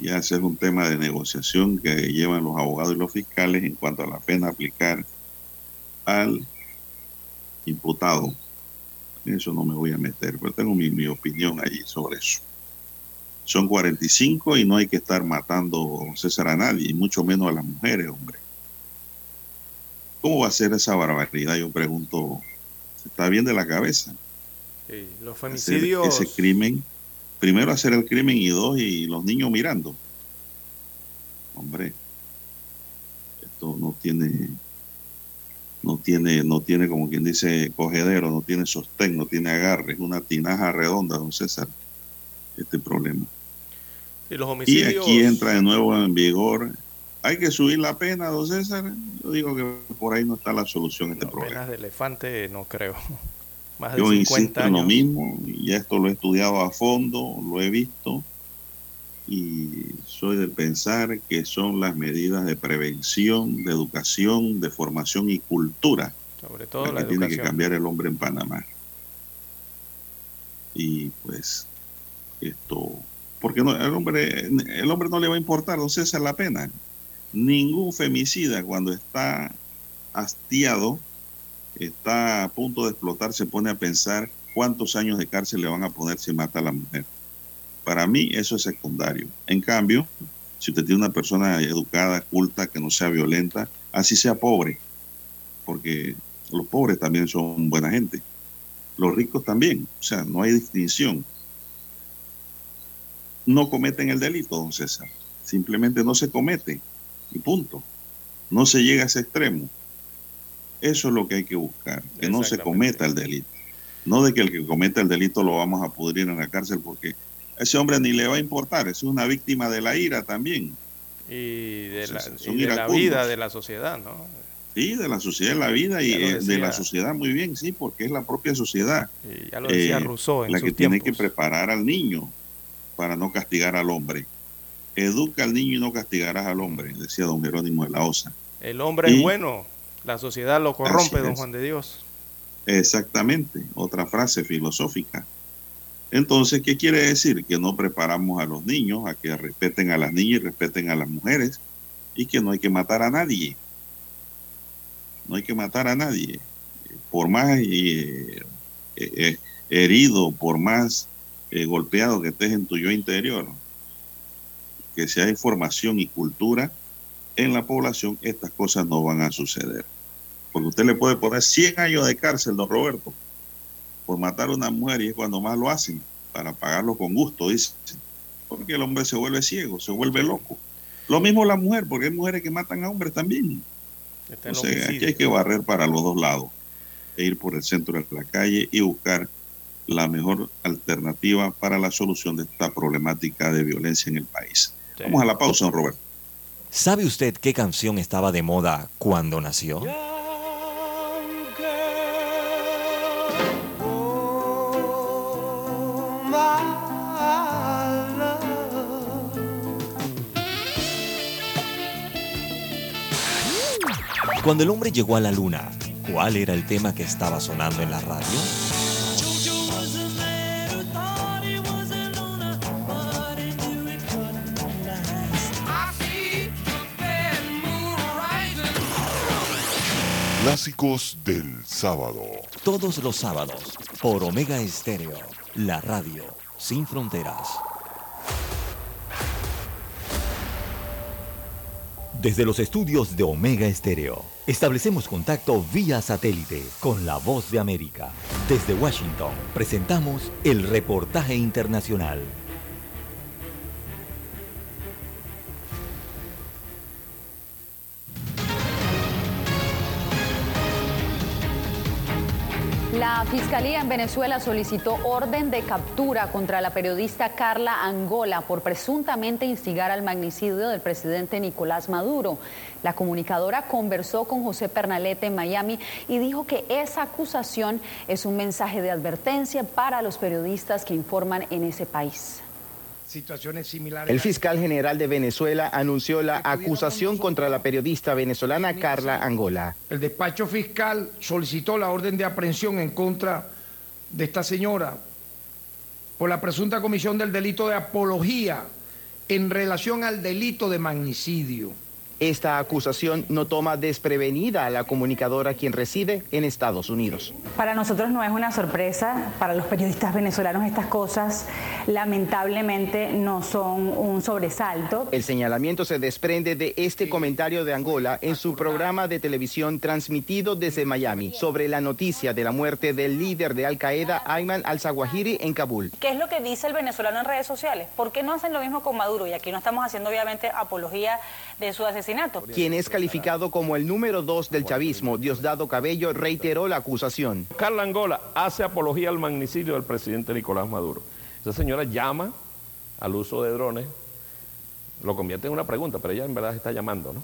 Ya ese es un tema de negociación que llevan los abogados y los fiscales en cuanto a la pena aplicar al imputado. Eso no me voy a meter, pero tengo mi, mi opinión allí sobre eso. Son 45 y no hay que estar matando César a nadie, y mucho menos a las mujeres, hombre. ¿Cómo va a ser esa barbaridad? Yo pregunto, ¿se está bien de la cabeza? Sí, los Hacer femicidios. ese crimen, primero hacer el crimen y dos, y los niños mirando. Hombre, esto no tiene, no tiene, no tiene como quien dice cogedero, no tiene sostén, no tiene agarre, es una tinaja redonda, don César, este problema. Sí, los Y homicidios. aquí entra de nuevo en vigor. Hay que subir la pena, don César. Yo digo que por ahí no está la solución a este no, problema. penas de elefante, no creo. <laughs> Más de Yo 50 insisto en lo mismo, y ya esto lo he estudiado a fondo, lo he visto, y soy de pensar que son las medidas de prevención, de educación, de formación y cultura Sobre todo las la que tiene que cambiar el hombre en Panamá. Y pues esto, porque no, el hombre, el hombre no le va a importar, don César, la pena. Ningún femicida cuando está hastiado, está a punto de explotar, se pone a pensar cuántos años de cárcel le van a poner si mata a la mujer. Para mí eso es secundario. En cambio, si usted tiene una persona educada, culta, que no sea violenta, así sea pobre, porque los pobres también son buena gente, los ricos también, o sea, no hay distinción. No cometen el delito, don César, simplemente no se comete y punto. No se llega a ese extremo. Eso es lo que hay que buscar, que no se cometa el delito. No de que el que cometa el delito lo vamos a pudrir en la cárcel porque a ese hombre ni le va a importar, es una víctima de la ira también. Y de la, y de la vida de la sociedad, ¿no? Sí, de la sociedad, de la vida y eh, de la sociedad muy bien, sí, porque es la propia sociedad Y ya lo decía eh, Rousseau en la sus que tiene que preparar al niño para no castigar al hombre. Educa al niño y no castigarás al hombre, decía don Jerónimo de la Osa. El hombre Y- es bueno, la sociedad lo corrompe, don. Juan de Dios. Exactamente, otra frase filosófica. Entonces, ¿qué quiere decir? Que no preparamos a los niños a que respeten a las niñas y respeten a las mujeres y que no hay que matar a nadie. No hay que matar a nadie. Por más eh, eh, herido, por más eh, golpeado que estés en tu yo interior, que si hay formación y cultura en la población, estas cosas no van a suceder. Porque usted le puede poner 100 años de cárcel, don Roberto, por matar a una mujer y es cuando más lo hacen, para pagarlo con gusto, dice. Porque el hombre se vuelve ciego, se vuelve loco. Lo mismo la mujer, porque hay mujeres que matan a hombres también. Entonces, aquí hay que barrer para los dos lados, e ir por el centro de la calle y buscar la mejor alternativa para la solución de esta problemática de violencia en el país. Sí. Vamos a la pausa, don Roberto. ¿Sabe usted qué canción estaba de moda cuando nació? Cuando el hombre llegó a la luna, ¿cuál era el tema que estaba sonando en la radio? Clásicos del sábado. Todos los sábados, por Omega Estéreo, la radio sin fronteras. Desde los estudios de Omega Estéreo, establecemos contacto vía satélite con la voz de América. Desde Washington, presentamos el reportaje internacional. La Fiscalía en Venezuela solicitó orden de captura contra la periodista Carla Angola por presuntamente instigar al magnicidio del presidente Nicolás Maduro. La comunicadora conversó con José Pernalete en Miami y dijo que esa acusación es un mensaje de advertencia para los periodistas que informan en ese país situaciones similares. El fiscal general de Venezuela anunció la acusación contra la periodista venezolana Carla Angola. El despacho fiscal solicitó la orden de aprehensión en contra de esta señora por la presunta comisión del delito de apología en relación al delito de magnicidio. Esta acusación no toma desprevenida a la comunicadora quien reside en Estados Unidos. Para nosotros no es una sorpresa, para los periodistas venezolanos estas cosas lamentablemente no son un sobresalto. El señalamiento se desprende de este comentario de Angola en su programa de televisión transmitido desde Miami sobre la noticia de la muerte del líder de Al Qaeda, Ayman al-Zawahiri, en Kabul. ¿Qué es lo que dice el venezolano en redes sociales? ¿Por qué no hacen lo mismo con Maduro? Y aquí no estamos haciendo obviamente apología de su asesinato quien es calificado como el número dos del chavismo, Diosdado Cabello, reiteró la acusación. Carla Angola hace apología al magnicidio del presidente Nicolás Maduro. Esa señora llama al uso de drones, lo convierte en una pregunta, pero ella en verdad está llamando, ¿no?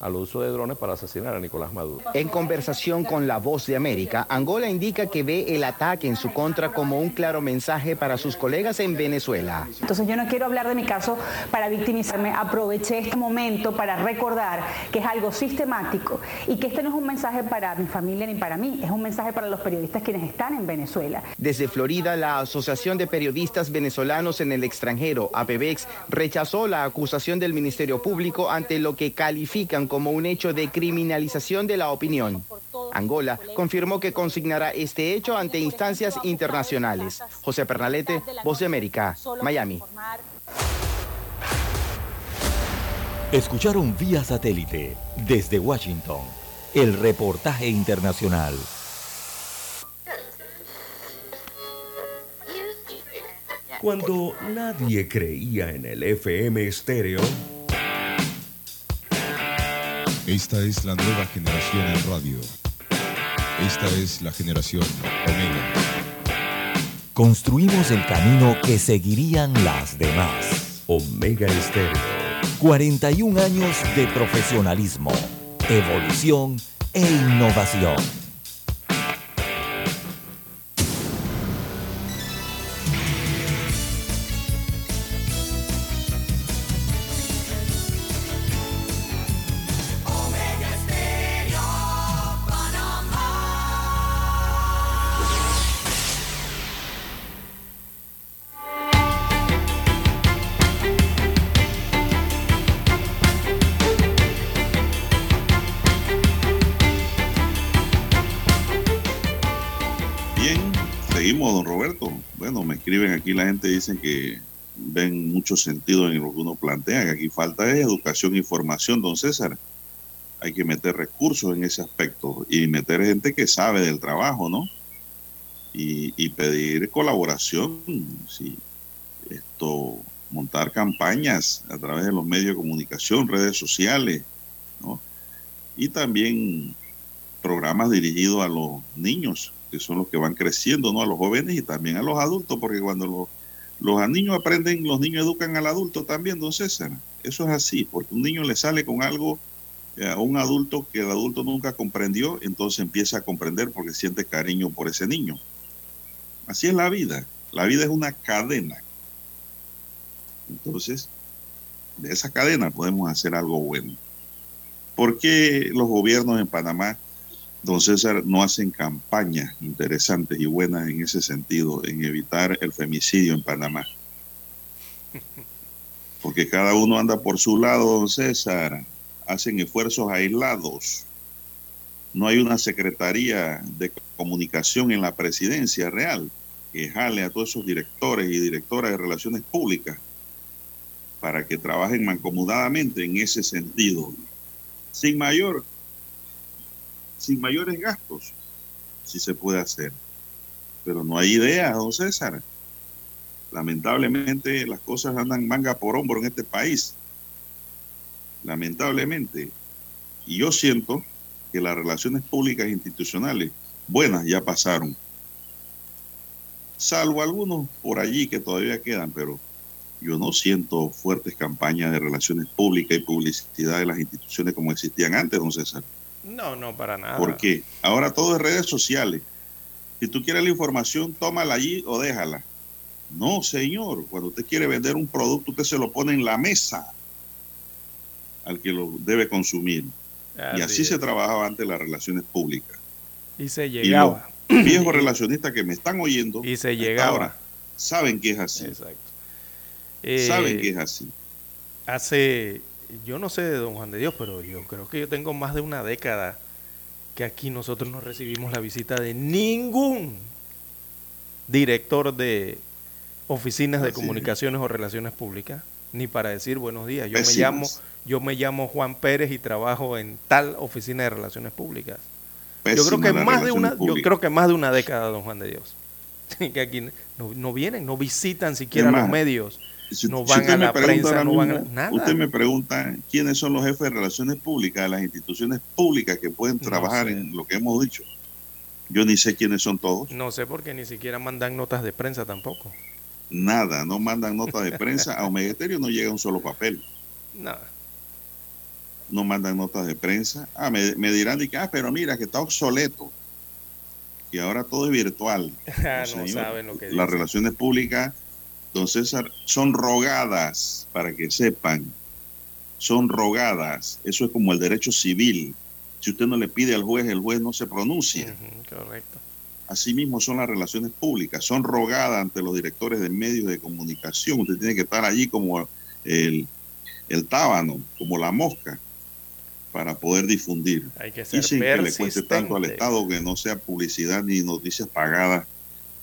Al uso de drones para asesinar a Nicolás Maduro. En conversación con La Voz de América, Angola indica que ve el ataque en su contra como un claro mensaje para sus colegas en Venezuela. Entonces yo no quiero hablar de mi caso para victimizarme, aproveché este momento para recordar que es algo sistemático y que este no es un mensaje para mi familia ni para mí, es un mensaje para los periodistas quienes están en Venezuela. Desde Florida, la Asociación de Periodistas Venezolanos en el Extranjero, APEVEX, rechazó la acusación del Ministerio Público ante lo que califican como un hecho de criminalización de la opinión. Angola confirmó que consignará este hecho ante instancias internacionales. José Pernalete, Voz de América, Miami. Escucharon vía satélite desde Washington el reportaje internacional. Cuando nadie creía en el FM estéreo, esta es la nueva generación en radio. Esta es la generación Omega. Construimos el camino que seguirían las demás. Omega Estéreo. 41 años de profesionalismo, evolución e innovación. Escriben aquí la gente dicen que ven mucho sentido en lo que uno plantea, que aquí falta es educación e información, don César. Hay que meter recursos en ese aspecto y meter gente que sabe del trabajo, ¿no? Y, pedir colaboración, sí. Esto, montar campañas a través de los medios de comunicación, redes sociales, ¿no? Y también programas dirigidos a los niños, que son los que van creciendo, ¿no? A los jóvenes y también a los adultos, porque cuando los, los niños aprenden, los niños educan al adulto también, don César. Eso es así, porque un niño le sale con algo eh, a un adulto que el adulto nunca comprendió, entonces empieza a comprender porque siente cariño por ese niño. Así es la vida. La vida es una cadena. Entonces, de esa cadena podemos hacer algo bueno. ¿Por qué los gobiernos en Panamá don César, no hacen campañas interesantes y buenas en ese sentido, en evitar el femicidio en Panamá. <laughs> Porque cada uno anda por su lado, don César. Hacen esfuerzos aislados. No hay una secretaría de comunicación en la presidencia real que jale a todos esos directores y directoras de relaciones públicas para que trabajen mancomunadamente en ese sentido, sin mayor, sin mayores gastos, si se puede hacer. Pero no hay idea, don César. Lamentablemente las cosas andan manga por hombro en este país. Lamentablemente. Y yo siento que las relaciones públicas e institucionales buenas ya pasaron. Salvo algunos por allí que todavía quedan, pero yo no siento fuertes campañas de relaciones públicas y publicidad de las instituciones como existían antes, don César. No, no, para nada. ¿Por qué? Ahora todo es redes sociales. Si tú quieres la información, tómala allí o déjala. No, señor. Cuando usted quiere vender un producto, usted se lo pone en la mesa al que lo debe consumir. y así se trabajaba antes las relaciones públicas. Y se llegaba. Y los viejos relacionistas que me están oyendo y se llegaba. ahora saben que es así. Exacto. saben Eh, que es así. Hace, yo no sé de don Juan de Dios, pero yo creo que yo tengo más de una década que aquí nosotros no recibimos la visita de ningún director de oficinas de Así es. comunicaciones o relaciones públicas, ni para decir buenos días. Yo me llamo, yo me llamo Juan Pérez y trabajo en tal oficina de relaciones públicas. yo creo que más de una, yo creo que más de una década, don Juan de Dios. <laughs> que aquí no, no vienen, no visitan siquiera los medios, Si- no van a la prensa, no van a nada. Usted me pregunta quiénes son los jefes de relaciones públicas de las instituciones públicas que pueden No trabajar sé. en lo que hemos dicho. Yo ni sé quiénes son todos. No sé porque ni siquiera mandan notas de prensa tampoco. Nada, no mandan nota de prensa. A Omega Estéreo no llega un solo papel. Nada. No mandan notas de prensa. Ah, me, me dirán de que, ah, pero mira, que está obsoleto. Que ahora todo es virtual. <laughs> Ah, no saben lo que Las dicen. relaciones públicas, don César, son rogadas, para que sepan. Son rogadas. Eso es como el derecho civil. Si usted no le pide al juez, el juez no se pronuncia. Correcto. Asimismo son las relaciones públicas, son rogadas ante los directores de medios de comunicación. Usted tiene que estar allí como el, el tábano, como la mosca, para poder difundir. Hay que ser Y sin que le cueste tanto al. Estado que no sea publicidad ni noticias pagadas,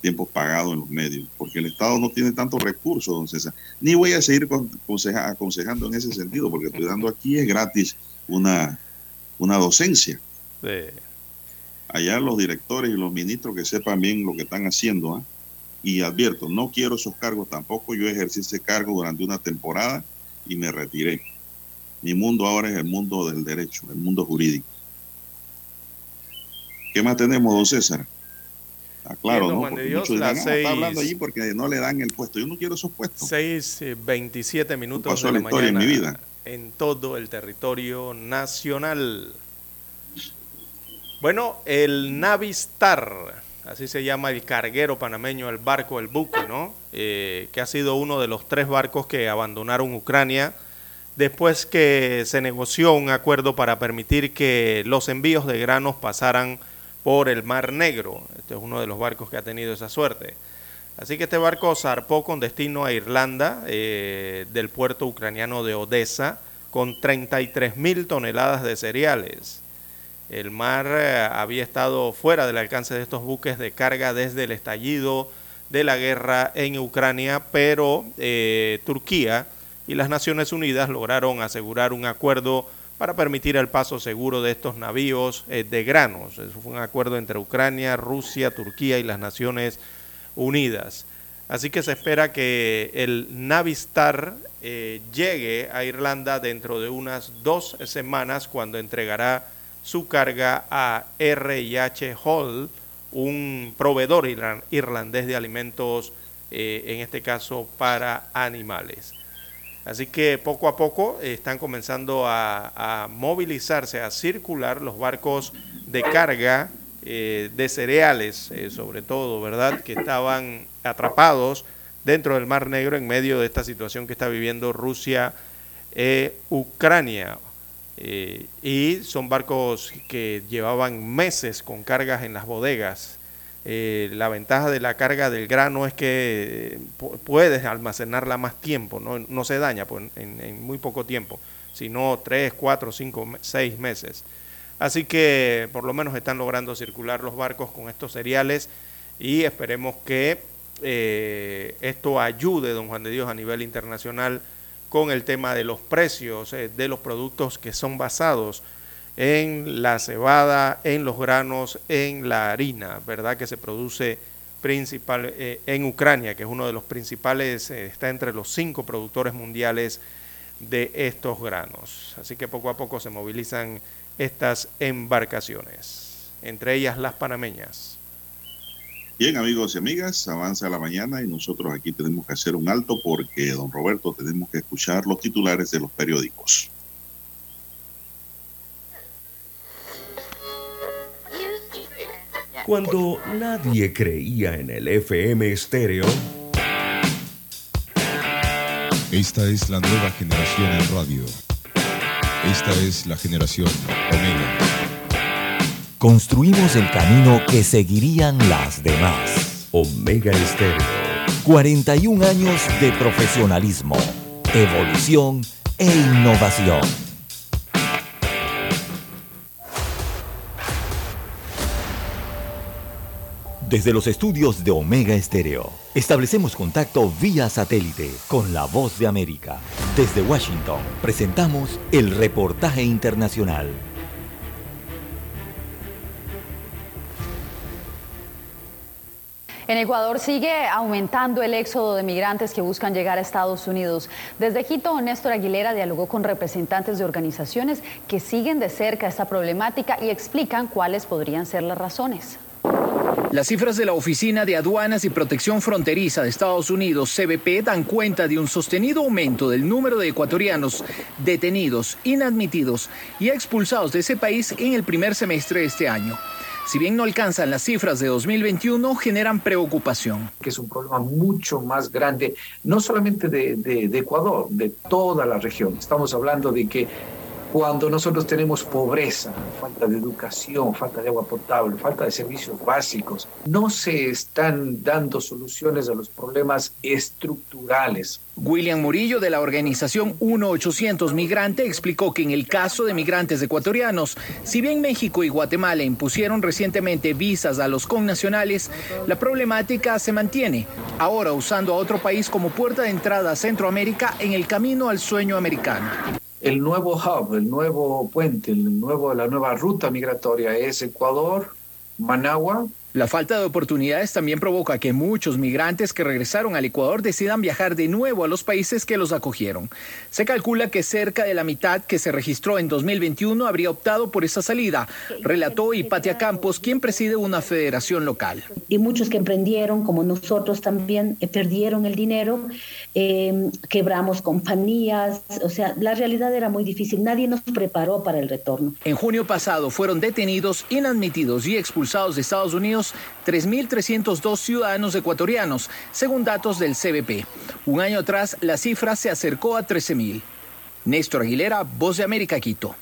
tiempos pagados en los medios, porque el Estado no tiene tantos recursos, don César. Ni voy a seguir con- aconseja- aconsejando en ese sentido, porque estoy dando aquí es gratis una, una docencia. Sí. Allá los directores y los ministros que sepan bien lo que están haciendo. ¿ah? Y advierto, no quiero esos cargos tampoco. Yo ejercí ese cargo durante una temporada y me retiré. Mi mundo ahora es el mundo del derecho, el mundo jurídico. ¿Qué más tenemos, don César? Ah, claro, ¿no? Juan de Dios, dirán, "Ah, está hablando allí porque no le dan el puesto. Yo no quiero esos puestos. 6, eh, 27 minutos de la la historia en mi vida. en todo el territorio nacional. Bueno, el Navistar, así se llama el carguero panameño, el barco, el buque, ¿no? Eh, que ha sido uno de los tres barcos que abandonaron Ucrania después que se negoció un acuerdo para permitir que los envíos de granos pasaran por el Mar Negro. Este es uno de los barcos que ha tenido esa suerte. Así que este barco zarpó con destino a Irlanda eh, del puerto ucraniano de Odessa con 33 mil toneladas de cereales. El mar eh, había estado fuera del alcance de estos buques de carga desde el estallido de la guerra en Ucrania, pero eh, Turquía y las Naciones Unidas lograron asegurar un acuerdo para permitir el paso seguro de estos navíos eh, de granos. Eso fue un acuerdo entre Ucrania, Rusia, Turquía y las Naciones Unidas. Así que se espera que el Navistar eh, llegue a Irlanda dentro de unas dos semanas cuando entregará su carga a RH Hall, un proveedor irlan- irlandés de alimentos, eh, en este caso para animales. Así que poco a poco eh, están comenzando a, movilizarse, a circular los barcos de carga eh, de cereales, eh, sobre todo, ¿verdad? Que estaban atrapados dentro del Mar Negro en medio de esta situación que está viviendo Rusia e Ucrania. Y son barcos que llevaban meses con cargas en las bodegas. Eh, la ventaja de la carga del grano es que eh, pu- puedes almacenarla más tiempo, no, no se daña pues, en, muy poco tiempo, sino 3, 4, 5, 6 meses. Así que por lo menos están logrando circular los barcos con estos cereales y esperemos que eh, esto ayude, don Juan de Dios, a nivel internacional con el tema de los precios de los productos que son basados en la cebada, en los granos, en la harina, ¿verdad? Que se produce principal eh, en Ucrania, que es uno de los principales, eh, está entre los cinco productores mundiales de estos granos. Así que poco a poco se movilizan estas embarcaciones, entre ellas las panameñas. Bien, amigos y amigas, avanza la mañana y nosotros aquí tenemos que hacer un alto porque, don Roberto, tenemos que escuchar los titulares de los periódicos. Cuando nadie creía en el FM estéreo, Esta es la nueva generación en radio. Esta es la generación Omega. Construimos el camino que seguirían las demás. Omega Estéreo. 41 años de profesionalismo, evolución e innovación. Desde los estudios de Omega Estéreo, establecemos contacto vía satélite con la voz de América. Desde Washington, presentamos el reportaje internacional. En Ecuador sigue aumentando el éxodo de migrantes que buscan llegar a Estados Unidos. Desde Quito, Néstor Aguilera dialogó con representantes de organizaciones que siguen de cerca esta problemática y explican cuáles podrían ser las razones. Las cifras de la Oficina de Aduanas y Protección Fronteriza de Estados Unidos, CBP, dan cuenta de un sostenido aumento del número de ecuatorianos detenidos, inadmitidos y expulsados de ese país en el primer semestre de este año. Si bien no alcanzan las cifras de 2021, generan preocupación. que es un problema mucho más grande, no solamente de, Ecuador, de toda la región. Estamos hablando de que cuando nosotros tenemos pobreza, falta de educación, falta de agua potable, falta de servicios básicos, no se están dando soluciones a los problemas estructurales. William Murillo de la organización 1-800 Migrante explicó que en el caso de migrantes ecuatorianos, si bien México y Guatemala impusieron recientemente visas a los connacionales, la problemática se mantiene, ahora usando a otro país como puerta de entrada a Centroamérica en el camino al sueño americano. El nuevo hub, el nuevo puente, el nuevo, la nueva ruta migratoria es Ecuador, Managua, La falta de oportunidades también provoca que muchos migrantes que regresaron al Ecuador decidan viajar de nuevo a los países que los acogieron. Se calcula que cerca de la mitad que se registró en 2021 habría optado por esa salida, relató Hipatia Campos, quien preside una federación local. y muchos que emprendieron, como nosotros también, eh, perdieron el dinero, eh, quebramos compañías, o sea, la realidad era muy difícil, nadie nos preparó para el retorno. En junio pasado fueron detenidos, inadmitidos y expulsados de Estados Unidos 3.302 ciudadanos ecuatorianos, según datos del CBP. Un año atrás, la cifra se acercó a 13.000. Néstor Aguilera, Voz de América, Quito.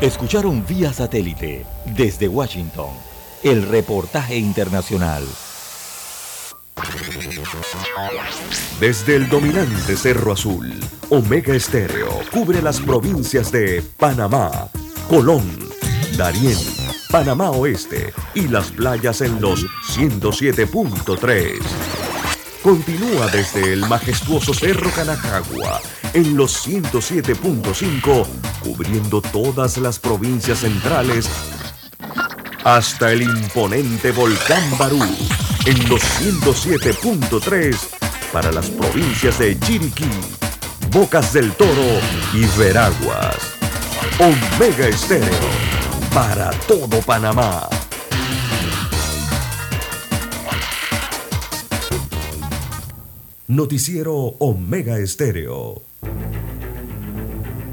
Escucharon vía satélite desde Washington el reportaje internacional. Desde el dominante Cerro Azul, Omega Estéreo cubre las provincias de Panamá, Colón, Darién, Panamá Oeste y las playas en los 107.3. Continúa desde el majestuoso Cerro Canajagua en los 107.5, cubriendo todas las provincias centrales hasta el imponente volcán Barú en los 107.3 para las provincias de Chiriquí, Bocas del Toro y Veraguas. Omega Estéreo para todo Panamá. Noticiero Omega Estéreo.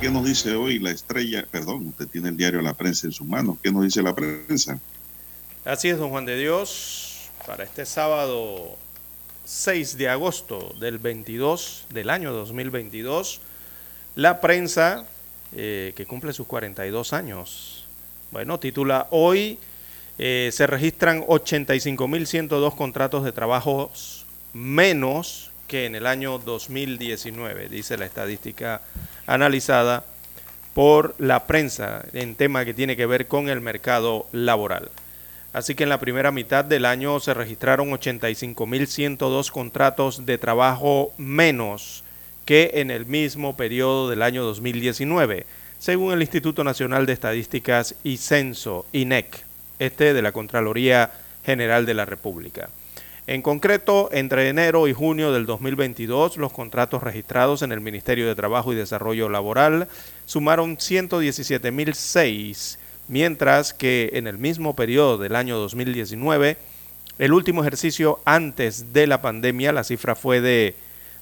¿Qué nos dice hoy la estrella? Perdón, usted tiene el diario La Prensa en sus manos. ¿Qué nos dice la prensa? Así es, don Juan de Dios, para este sábado 6 de agosto del 22 del año 2022, la prensa eh, que cumple sus 42 años. Bueno, titula Hoy eh, se registran 85.102 contratos de trabajos menos que en el año 2019, dice la estadística analizada por la prensa en tema que tiene que ver con el mercado laboral. Así que en la primera mitad del año se registraron 85.102 contratos de trabajo menos que en el mismo periodo del año 2019, según el Instituto Nacional de Estadísticas y Censo, INEC, este de la Contraloría General de la República. En concreto, entre enero y junio del 2022, los contratos registrados en el Ministerio de Trabajo y Desarrollo Laboral sumaron 117.006, mientras que en el mismo periodo del año 2019, el último ejercicio antes de la pandemia, la cifra fue de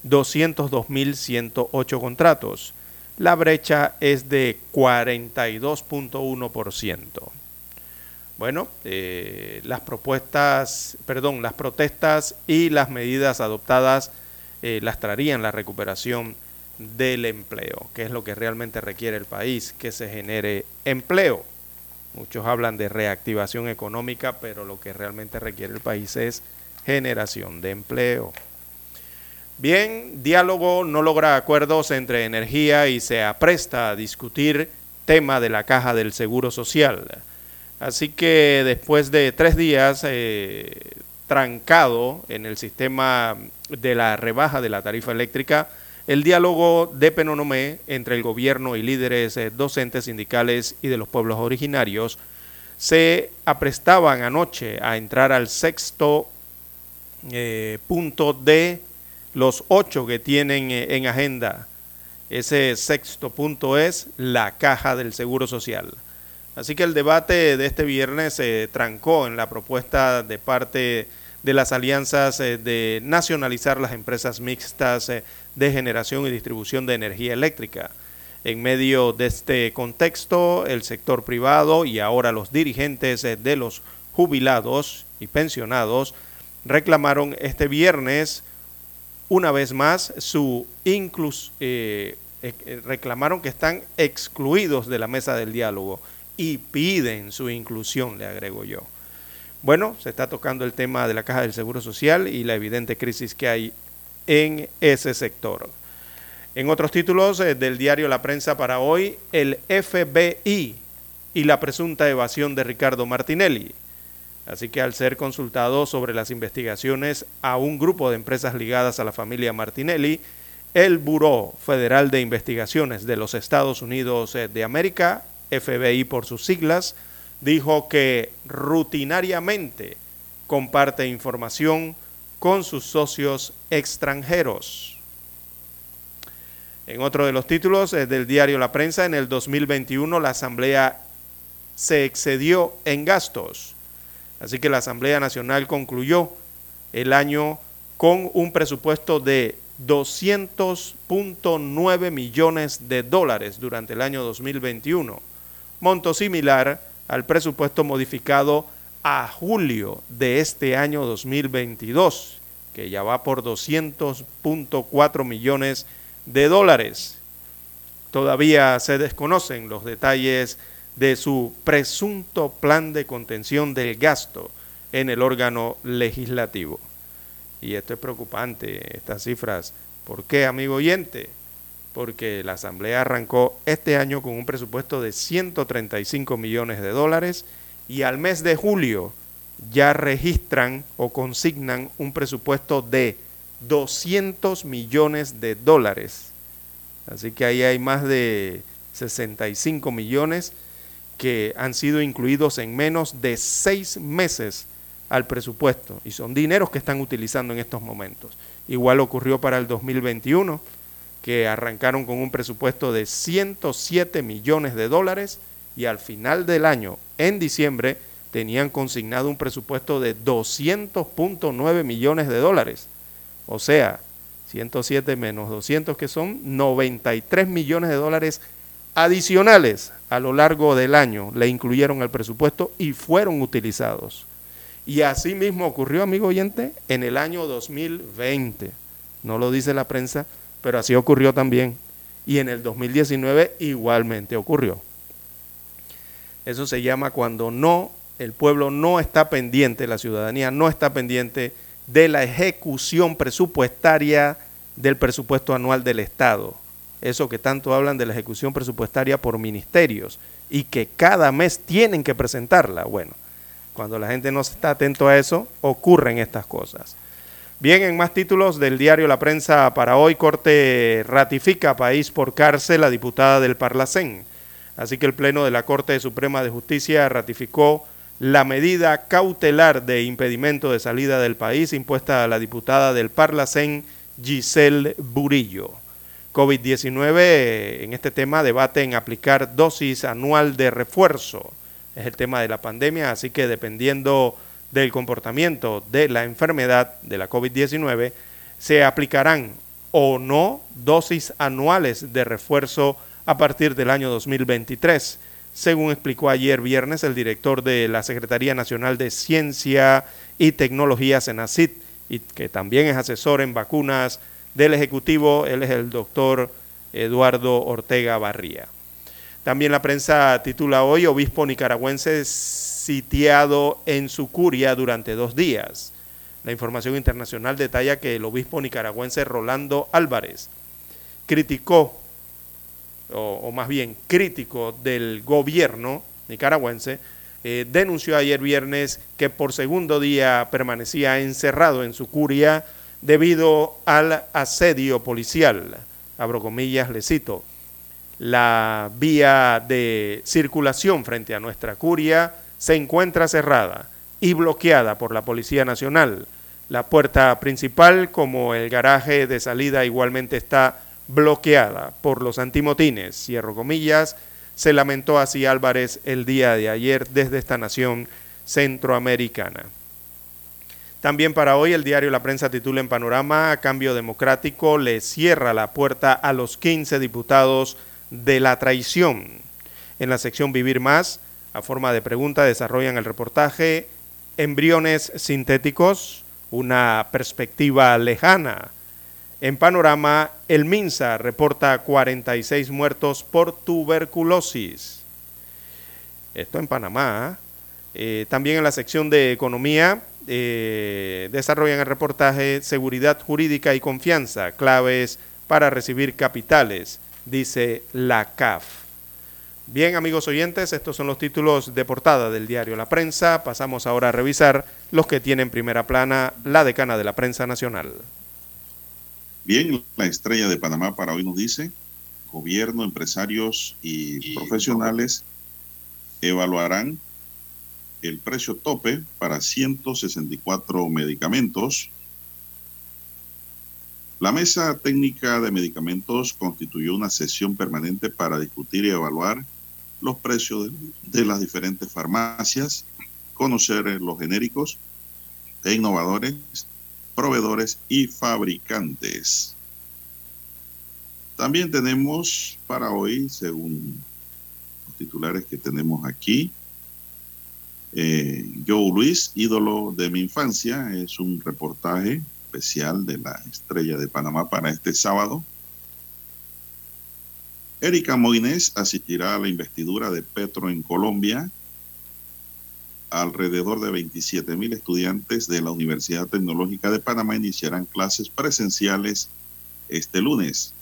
202.108 contratos. La brecha es de 42.1%. Bueno, eh, las propuestas, perdón, las protestas y las medidas adoptadas eh, las traerían la recuperación del empleo, que es lo que realmente requiere el país, que se genere empleo. Muchos hablan de reactivación económica, pero lo que realmente requiere el país es generación de empleo. Bien, diálogo no logra acuerdos entre energía y se apresta a discutir tema de la caja del Seguro Social. Así que después de tres días eh, trancado en el sistema de la rebaja de la tarifa eléctrica, el diálogo de Penonomé entre el gobierno y líderes eh, docentes sindicales y de los pueblos originarios se aprestaban anoche a entrar al sexto eh, punto de los ocho que tienen en agenda. Ese sexto punto es la caja del Seguro Social. Así que el debate de este viernes se trancó en la propuesta de parte de las alianzas eh, de nacionalizar las empresas mixtas eh, de generación y distribución de energía eléctrica. En medio de este contexto, el sector privado y ahora los dirigentes eh, de los jubilados y pensionados reclamaron este viernes una vez más su inclus reclamaron que están excluidos de la mesa del diálogo y piden su inclusión, le agrego yo. Bueno, se está tocando el tema de la caja del Seguro Social y la evidente crisis que hay en ese sector. En otros títulos eh, del diario La Prensa para hoy, el FBI y la presunta evasión de Ricardo Martinelli. Así que al ser consultado sobre las investigaciones a un grupo de empresas ligadas a la familia Martinelli, el Buró Federal de Investigaciones de los Estados Unidos eh, de América FBI por sus siglas, dijo que rutinariamente comparte información con sus socios extranjeros. En otro de los títulos del diario La Prensa, en el 2021 la Asamblea se excedió en gastos. Así que la Asamblea Nacional concluyó el año con un presupuesto de 200.9 millones de dólares durante el año 2021 monto similar al presupuesto modificado a julio de este año 2022, que ya va por 200.4 millones de dólares. Todavía se desconocen los detalles de su presunto plan de contención del gasto en el órgano legislativo. Y esto es preocupante, estas cifras. ¿Por qué, amigo oyente? Porque la Asamblea arrancó este año con un presupuesto de 135 millones de dólares y al mes de julio ya registran o consignan un presupuesto de 200 millones de dólares. Así que ahí hay más de 65 millones que han sido incluidos en menos de seis meses al presupuesto y son dineros que están utilizando en estos momentos. Igual ocurrió para el 2021 que arrancaron con un presupuesto de 107 millones de dólares y al final del año, en diciembre, tenían consignado un presupuesto de 200.9 millones de dólares. O sea, 107 menos 200 que son 93 millones de dólares adicionales a lo largo del año le incluyeron al presupuesto y fueron utilizados. Y así mismo ocurrió, amigo oyente, en el año 2020. No lo dice la prensa, pero así ocurrió también. Y en el 2019 igualmente ocurrió. Eso se llama cuando no, el pueblo no está pendiente, la ciudadanía no está pendiente de la ejecución presupuestaria del presupuesto anual del Estado. Eso que tanto hablan de la ejecución presupuestaria por ministerios y que cada mes tienen que presentarla. Bueno, cuando la gente no está atento a eso, ocurren estas cosas. Bien, en más títulos del diario La Prensa para hoy, Corte ratifica país por cárcel a diputada del Parlacén. Así que el Pleno de la Corte Suprema de Justicia ratificó la medida cautelar de impedimento de salida del país impuesta a la diputada del Parlacén, Giselle Burillo. COVID-19, en este tema debate en aplicar dosis anual de refuerzo. Es el tema de la pandemia, así que dependiendo del comportamiento de la enfermedad de la COVID-19, se aplicarán o no dosis anuales de refuerzo a partir del año 2023, según explicó ayer viernes el director de la Secretaría Nacional de Ciencia y Tecnología, SENACIT, y que también es asesor en vacunas del Ejecutivo, él es el doctor Eduardo Ortega Barría. También la prensa titula hoy, obispo nicaragüense sitiado en su curia durante dos días. La información internacional detalla que el obispo nicaragüense Rolando Álvarez criticó o, más bien crítico del gobierno nicaragüense, eh, denunció ayer viernes que por segundo día permanecía encerrado en su curia debido al asedio policial. Abro comillas, le cito. La vía de circulación frente a nuestra curia se encuentra cerrada y bloqueada por la Policía Nacional. La puerta principal, como el garaje de salida, igualmente está bloqueada por los antimotines, cierro comillas, se lamentó así Álvarez el día de ayer desde esta nación centroamericana. También para hoy el diario La Prensa titula en Panorama, Cambio Democrático le cierra la puerta a los 15 diputados de la traición. En la sección Vivir Más, a forma de pregunta, desarrollan el reportaje Embriones sintéticos, una perspectiva lejana en panorama, el MINSA reporta 46 muertos por tuberculosis. Esto en Panamá. Eh, también en la sección de economía eh, desarrollan el reportaje Seguridad Jurídica y Confianza, claves para recibir capitales, dice la CAF. Bien, amigos oyentes, estos son los títulos de portada del diario La Prensa. Pasamos ahora a revisar los que tienen primera plana la decana de la prensa nacional. Bien, la estrella de Panamá para hoy nos dice, gobierno, empresarios y profesionales evaluarán el precio tope para 164 medicamentos. La Mesa Técnica de Medicamentos constituyó una sesión permanente para discutir y evaluar los precios de, las diferentes farmacias, conocer los genéricos e innovadores proveedores y fabricantes. También tenemos para hoy, según los titulares que tenemos aquí, eh, Joe Luis, ídolo de mi infancia, es un reportaje especial de la estrella de Panamá para este sábado. Erika Moines asistirá a la investidura de Petro en Colombia alrededor de 27 mil estudiantes de la Universidad Tecnológica de Panamá iniciarán clases presenciales este lunes.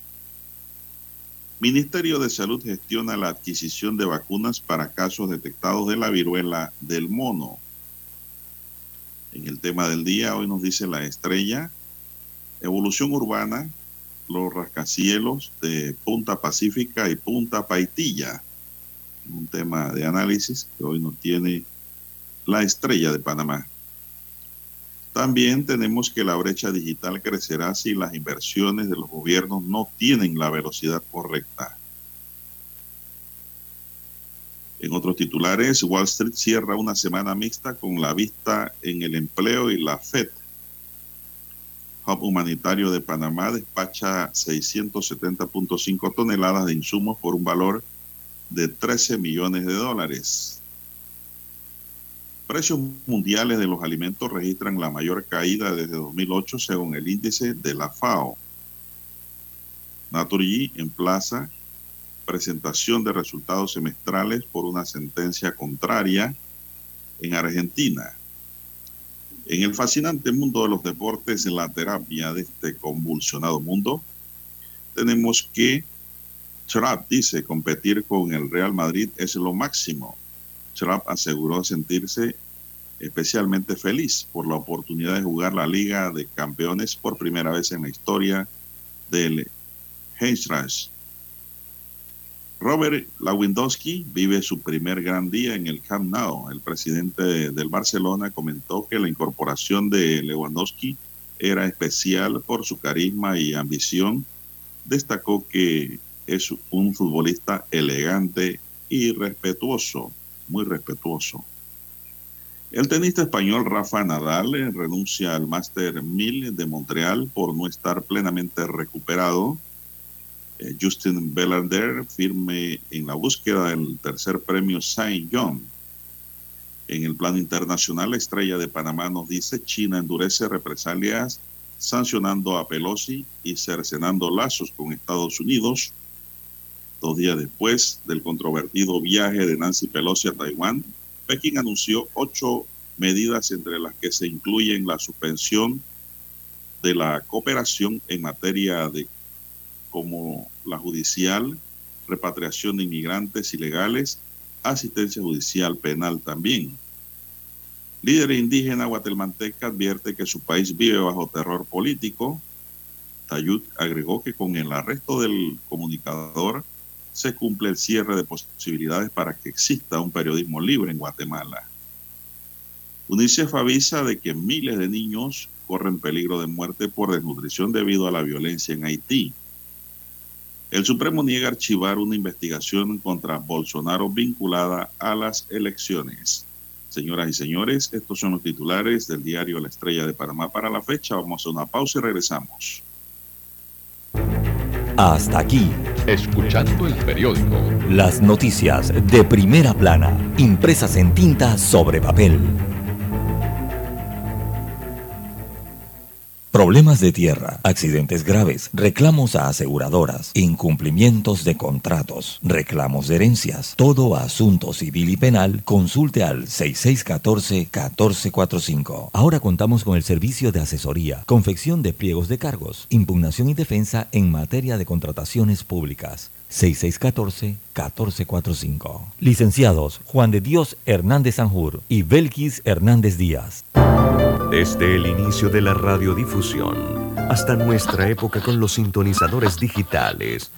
Ministerio de Salud gestiona la adquisición de vacunas para casos detectados de la viruela del mono. En el tema del día, hoy nos dice la estrella, evolución urbana, los rascacielos de Punta Pacífica y Punta Paitilla. Un tema de análisis que hoy nos tiene la estrella de Panamá. También tenemos que la brecha digital crecerá si las inversiones de los gobiernos no tienen la velocidad correcta. En otros titulares, Wall Street cierra una semana mixta con la vista en el empleo y la FED. Hub Humanitario de Panamá despacha 670.5 toneladas de insumos por un valor de 13 millones de dólares. Precios mundiales de los alimentos registran la mayor caída desde 2008 según el índice de la FAO. Naturgy emplaza presentación de resultados semestrales por una sentencia contraria en Argentina. En el fascinante mundo de los deportes, en la terapia de este convulsionado mundo, tenemos que Trapp dice competir con el Real Madrid es lo máximo. Trapp aseguró sentirse especialmente feliz por la oportunidad de jugar la Liga de Campeones por primera vez en la historia del Eintracht. Robert Lewandowski vive su primer gran día en el Camp Nou. El presidente del Barcelona comentó que la incorporación de Lewandowski era especial por su carisma y ambición. Destacó que es un futbolista elegante y respetuoso, muy respetuoso. El tenista español Rafa Nadal renuncia al Master 1000 de Montreal por no estar plenamente recuperado. Justin Belander firme en la búsqueda del tercer premio Saint John. En el plano internacional, la estrella de Panamá nos dice China endurece represalias sancionando a Pelosi y cercenando lazos con Estados Unidos. Dos días después del controvertido viaje de Nancy Pelosi a Taiwán, Pekín anunció ocho medidas entre las que se incluyen la suspensión de la cooperación en materia de como la judicial, repatriación de inmigrantes ilegales, asistencia judicial penal también. Líder indígena guatemalteca advierte que su país vive bajo terror político. Tayud agregó que con el arresto del comunicador se cumple el cierre de posibilidades para que exista un periodismo libre en Guatemala. UNICEF avisa de que miles de niños corren peligro de muerte por desnutrición debido a la violencia en Haití. El Supremo niega archivar una investigación contra Bolsonaro vinculada a las elecciones. Señoras y señores, estos son los titulares del diario La Estrella de Panamá para la fecha. Vamos a una pausa y regresamos. Hasta aquí. Escuchando el periódico. Las noticias de primera plana, impresas en tinta sobre papel. Problemas de tierra, accidentes graves, reclamos a aseguradoras, incumplimientos de contratos, reclamos de herencias, todo asunto civil y penal, consulte al 6614-1445. Ahora contamos con el servicio de asesoría, confección de pliegos de cargos, impugnación y defensa en materia de contrataciones públicas. 6614-1445. Licenciados Juan de Dios Hernández Sanjur y Belkis Hernández Díaz. Desde el inicio de la radiodifusión hasta nuestra época con los sintonizadores digitales.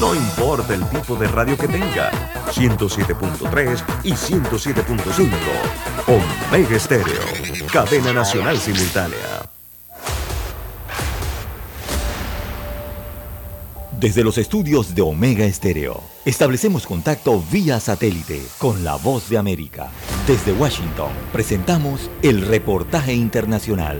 No importa el tipo de radio que tenga, 107.3 y 107.5. Omega Estéreo, cadena nacional simultánea. Desde los estudios de Omega Estéreo, establecemos contacto vía satélite con la voz de América. Desde Washington, presentamos el reportaje internacional.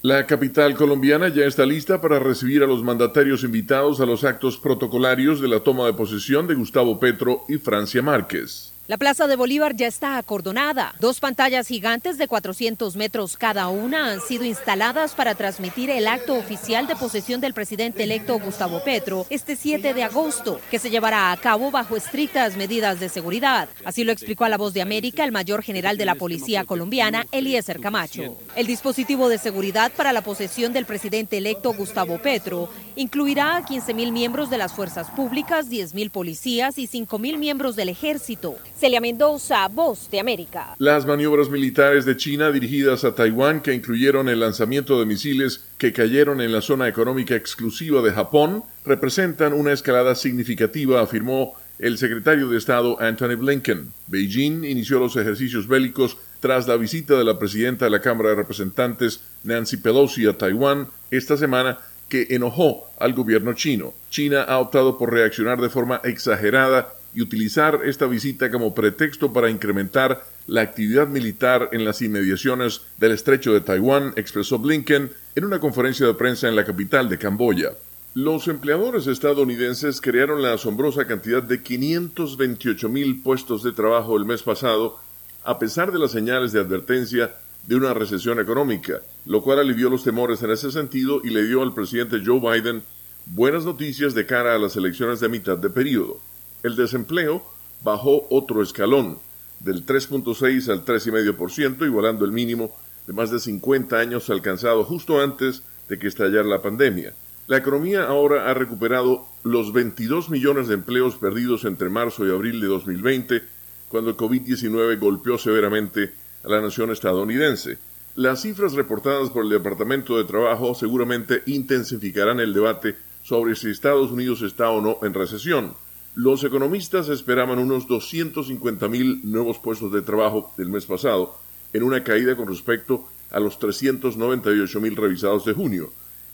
La capital colombiana ya está lista para recibir a los mandatarios invitados a los actos protocolarios de la toma de posesión de Gustavo Petro y Francia Márquez. La Plaza de Bolívar ya está acordonada. Dos pantallas gigantes de 400 metros cada una han sido instaladas para transmitir el acto oficial de posesión del presidente electo Gustavo Petro este 7 de agosto, que se llevará a cabo bajo estrictas medidas de seguridad. Así lo explicó a La Voz de América el mayor general de la Policía colombiana, Eliezer Camacho. El dispositivo de seguridad para la posesión del presidente electo Gustavo Petro incluirá a 15.000 miembros de las fuerzas públicas, 10.000 policías y 5.000 miembros del ejército. Celia Mendoza, Voz de América. Las maniobras militares de China dirigidas a Taiwán, que incluyeron el lanzamiento de misiles que cayeron en la zona económica exclusiva de Japón, representan una escalada significativa, afirmó el secretario de Estado Anthony Blinken. Beijing inició los ejercicios bélicos tras la visita de la presidenta de la Cámara de Representantes, Nancy Pelosi, a Taiwán esta semana que enojó al gobierno chino. China ha optado por reaccionar de forma exagerada y utilizar esta visita como pretexto para incrementar la actividad militar en las inmediaciones del estrecho de Taiwán, expresó Blinken en una conferencia de prensa en la capital de Camboya. Los empleadores estadounidenses crearon la asombrosa cantidad de 528 mil puestos de trabajo el mes pasado, a pesar de las señales de advertencia de una recesión económica, lo cual alivió los temores en ese sentido y le dio al presidente Joe Biden buenas noticias de cara a las elecciones de mitad de periodo. El desempleo bajó otro escalón, del 3.6 al 3,5%, igualando el mínimo de más de 50 años alcanzado justo antes de que estallara la pandemia. La economía ahora ha recuperado los 22 millones de empleos perdidos entre marzo y abril de 2020, cuando el COVID-19 golpeó severamente a la nación estadounidense. Las cifras reportadas por el Departamento de Trabajo seguramente intensificarán el debate sobre si Estados Unidos está o no en recesión. Los economistas esperaban unos 250 mil nuevos puestos de trabajo del mes pasado, en una caída con respecto a los 398 mil revisados de junio.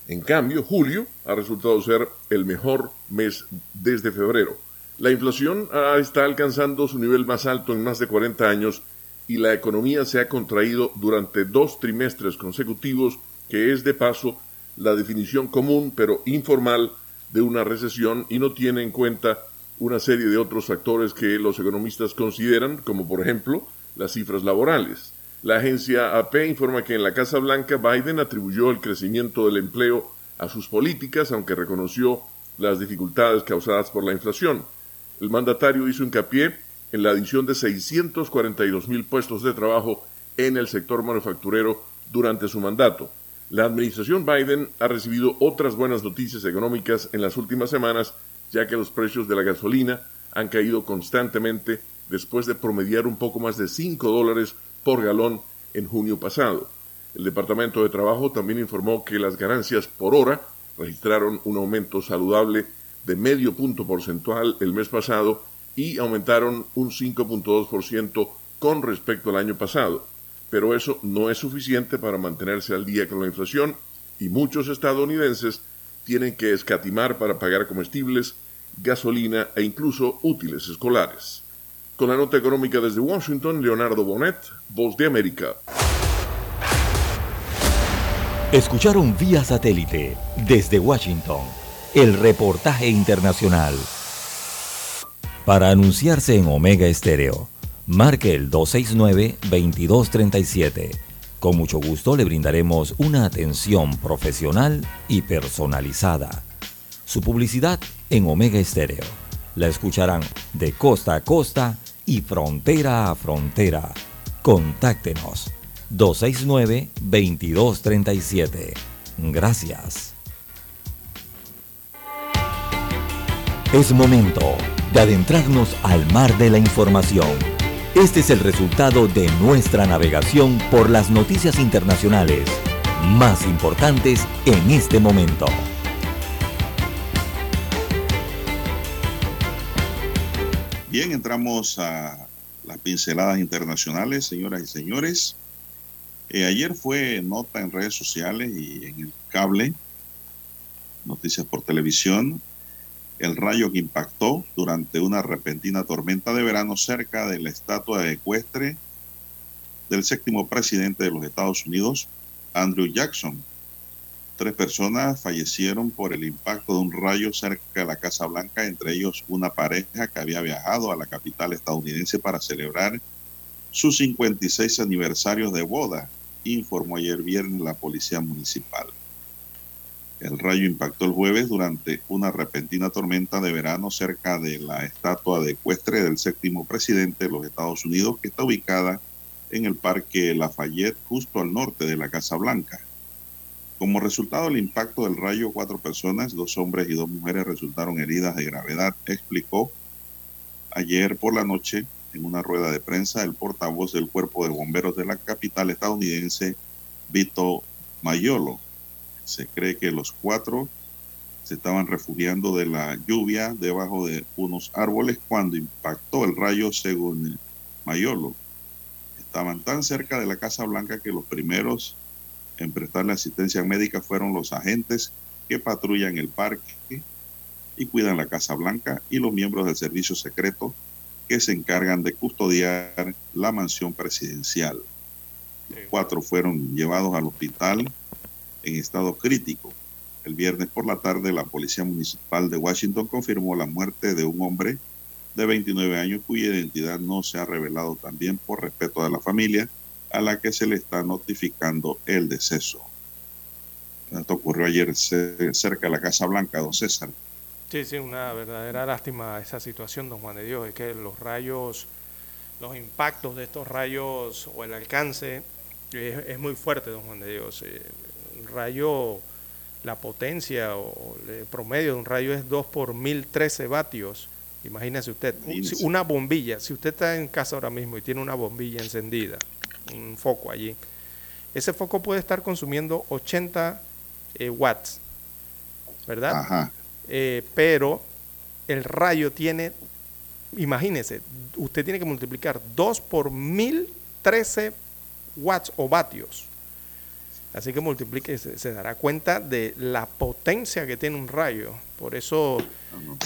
En cambio, julio ha resultado ser el mejor mes desde febrero. La inflación está alcanzando su nivel más alto en más de 40 años y la economía se ha contraído durante dos trimestres consecutivos, que es de paso la definición común pero informal de una recesión y no tiene en cuenta una serie de otros factores que los economistas consideran, como por ejemplo las cifras laborales. La agencia AP informa que en la Casa Blanca Biden atribuyó el crecimiento del empleo a sus políticas, aunque reconoció las dificultades causadas por la inflación. El mandatario hizo hincapié en la adición de 642 mil puestos de trabajo en el sector manufacturero durante su mandato. La administración Biden ha recibido otras buenas noticias económicas en las últimas semanas, ya que los precios de la gasolina han caído constantemente después de promediar un poco más de 5 dólares por galón en junio pasado. El Departamento de Trabajo también informó que las ganancias por hora registraron un aumento saludable de medio punto porcentual el mes pasado y aumentaron un 5.2% con respecto al año pasado. Pero eso no es suficiente para mantenerse al día con la inflación y muchos estadounidenses tienen que escatimar para pagar comestibles, gasolina e incluso útiles escolares. Con la nota económica desde Washington, Leonardo Bonet, Voz de América. Escucharon vía satélite desde Washington el reportaje internacional. Para anunciarse en Omega Estéreo, marque el 269-2237. Con mucho gusto le brindaremos una atención profesional y personalizada. Su publicidad en Omega Estéreo. La escucharán de costa a costa y frontera a frontera. Contáctenos 269-2237. Gracias. Es momento de adentrarnos al mar de la información. Este es el resultado de nuestra navegación por las noticias internacionales más importantes en este momento. Bien, entramos a las pinceladas internacionales, señoras y señores. Eh, ayer fue nota en redes sociales y en el cable, noticias por televisión, el rayo que impactó durante una repentina tormenta de verano cerca de la estatua ecuestre del séptimo presidente de los Estados Unidos, Andrew Jackson. Tres personas fallecieron por el impacto de un rayo cerca de la Casa Blanca, entre ellos una pareja que había viajado a la capital estadounidense para celebrar su 56 aniversario de boda, informó ayer viernes la policía municipal. El rayo impactó el jueves durante una repentina tormenta de verano cerca de la estatua de ecuestre del séptimo presidente de los Estados Unidos, que está ubicada en el Parque Lafayette, justo al norte de la Casa Blanca. Como resultado del impacto del rayo, cuatro personas, dos hombres y dos mujeres, resultaron heridas de gravedad, explicó ayer por la noche en una rueda de prensa el portavoz del Cuerpo de Bomberos de la capital estadounidense, Vito Mayolo. Se cree que los cuatro se estaban refugiando de la lluvia debajo de unos árboles cuando impactó el rayo, según Mayolo. Estaban tan cerca de la Casa Blanca que los primeros en prestarle asistencia médica fueron los agentes que patrullan el parque y cuidan la Casa Blanca y los miembros del servicio secreto que se encargan de custodiar la mansión presidencial. Los cuatro fueron llevados al hospital en estado crítico. El viernes por la tarde, la Policía Municipal de Washington confirmó la muerte de un hombre de 29 años cuya identidad no se ha revelado también por respeto a la familia a la que se le está notificando el deceso. Esto ocurrió ayer cerca de la Casa Blanca, don César. Sí, sí, una verdadera lástima esa situación, don Juan de Dios, es que los rayos, los impactos de estos rayos o el alcance es, muy fuerte, don Juan de Dios. Eh, el rayo, la potencia o el promedio de un rayo es 2 por 1013 vatios. Imagínese usted, una bombilla, si usted está en casa ahora mismo y tiene una bombilla encendida, un foco allí, ese foco puede estar consumiendo 80 eh, watts, ¿verdad? Ajá. Eh, pero el rayo tiene, imagínese, usted tiene que multiplicar 2 por 1013 watts o vatios. Así que multiplique, se, se, dará cuenta de la potencia que tiene un rayo. Por eso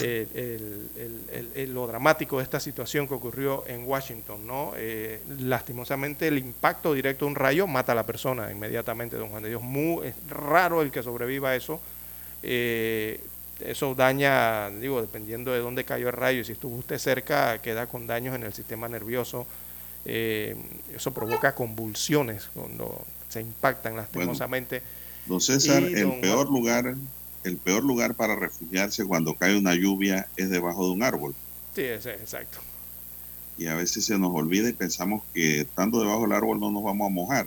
eh, lo dramático de esta situación que ocurrió en Washington, ¿no? Eh, lastimosamente el impacto directo de un rayo mata a la persona inmediatamente, don Juan de Dios. Muy, es raro el que sobreviva a eso. Eh, eso daña, digo, dependiendo de dónde cayó el rayo, si estuvo usted cerca, queda con daños en el sistema nervioso. eso provoca convulsiones cuando se impactan lastimosamente. don César, el peor lugar el peor lugar para refugiarse cuando cae una lluvia es debajo de un árbol. Sí, exacto. Y a veces se nos olvida y pensamos que estando debajo del árbol no nos vamos a mojar.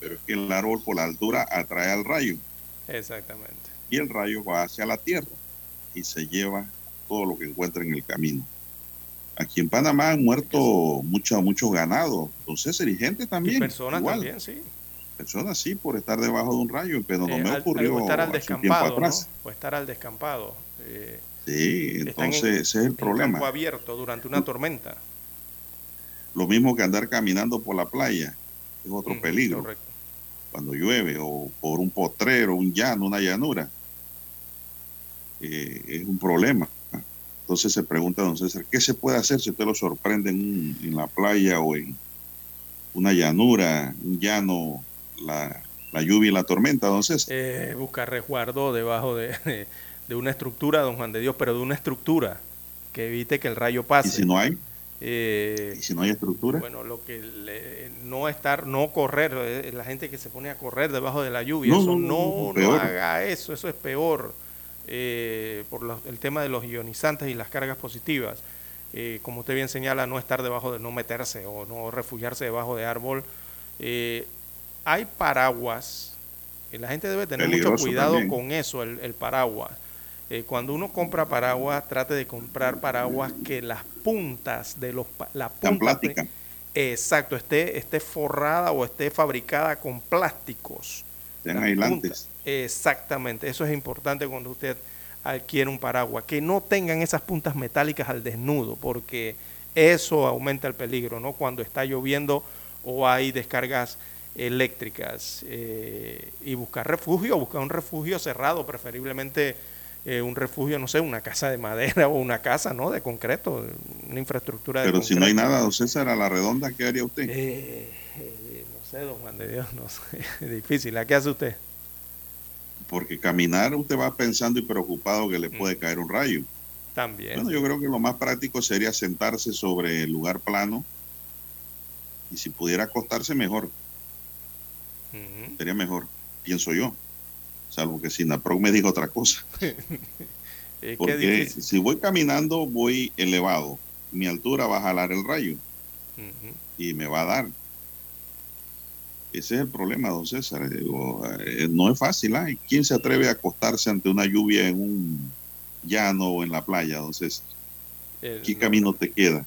Pero es que el árbol por la altura atrae al rayo. Exactamente. Y el rayo va hacia la tierra y se lleva todo lo que encuentra en el camino. Aquí en Panamá han muerto mucho, mucho ganado. Entonces, y gente también. Y personas también, sí personas sí por estar debajo de un rayo, pero no me ocurrió. O estar al descampado, ¿no? O estar al descampado. Eh, sí, entonces ese es el problema. Abierto durante una tormenta. Lo mismo que andar caminando por la playa, es otro mm, peligro. Correcto. Cuando llueve, o por un potrero, un llano, una llanura, eh, es un problema. Entonces se pregunta, don César, ¿qué se puede hacer si usted lo sorprende en, en la playa o en una llanura, un llano la, lluvia y la tormenta, entonces Eh, buscar resguardo debajo <laughs> de, una estructura, don Juan de Dios, pero de una estructura que evite que el rayo pase. ¿Y si no hay? Eh, ¿Y si no hay estructura? Bueno, lo que no estar, no correr, eh, la gente que se pone a correr debajo de la lluvia, no, eso no, no, haga eso, eso es peor eh, por el tema de los ionizantes y las cargas positivas. como usted bien señala, no estar debajo de, no meterse o no refugiarse debajo de árbol hay paraguas, y la gente debe tener mucho cuidado con eso, el, paraguas. Eh, cuando uno compra paraguas, trate de comprar paraguas que las puntas de los... La punta exacto, esté, esté forrada o esté fabricada con plásticos. Aislantes. exactamente, eso es importante cuando usted adquiere un paraguas, que no tengan esas puntas metálicas al desnudo, porque eso aumenta el peligro, ¿no? Cuando está lloviendo o hay descargas eléctricas eh, y buscar refugio, buscar un refugio cerrado, preferiblemente eh, un refugio, no sé, una casa de madera o una casa, ¿no? De concreto, una infraestructura de Pero si no hay nada, don César, a la redonda, ¿qué haría usted? Eh, no sé, don Juan de Dios, <laughs> no sé, es difícil. ¿A qué hace usted? Porque caminar usted va pensando y preocupado que le puede mm. caer un rayo. También. Bueno, yo creo que lo más práctico sería sentarse sobre el lugar plano y si pudiera acostarse mejor Sería mejor, pienso yo. Salvo que Sinaproc me diga otra cosa. <laughs> Porque si voy caminando, voy elevado. Mi altura va a jalar el rayo. Y me va a dar. Ese es el problema, don César. Eh, no es fácil. ¿eh? ¿Quién se atreve a acostarse ante una lluvia en un llano o en la playa, don César? ¿Qué camino te queda?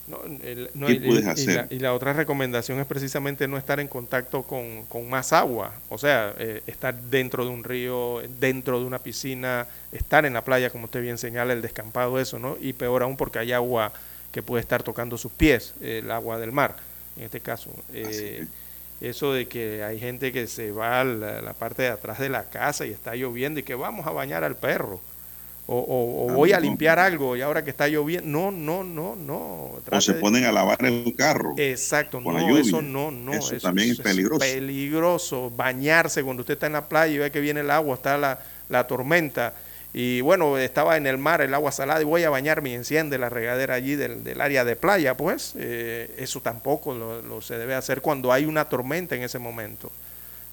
¿Qué puedes hacer? Y la, otra recomendación es precisamente no estar en contacto con, más agua, o sea, eh, estar dentro de un río, dentro de una piscina, estar en la playa, como usted bien señala, el descampado, eso, ¿no? Y peor aún porque hay agua que puede estar tocando sus pies, el agua del mar, en este caso. Eh, eso de que hay gente que se va a la parte de atrás de la casa y está lloviendo y que vamos a bañar al perro o, voy a limpiar algo y ahora que está lloviendo. No, no, no, no. o se ponen a lavar el carro. Exacto, no, eso no, no. Eso, también es peligroso. peligroso. Bañarse cuando usted está en la playa y ve que viene el agua, está la, la tormenta. Y bueno, estaba en el mar, el agua salada, y voy a bañarme y enciende la regadera allí del, del área de playa, pues eh, eso tampoco lo, lo, se debe hacer cuando hay una tormenta en ese momento.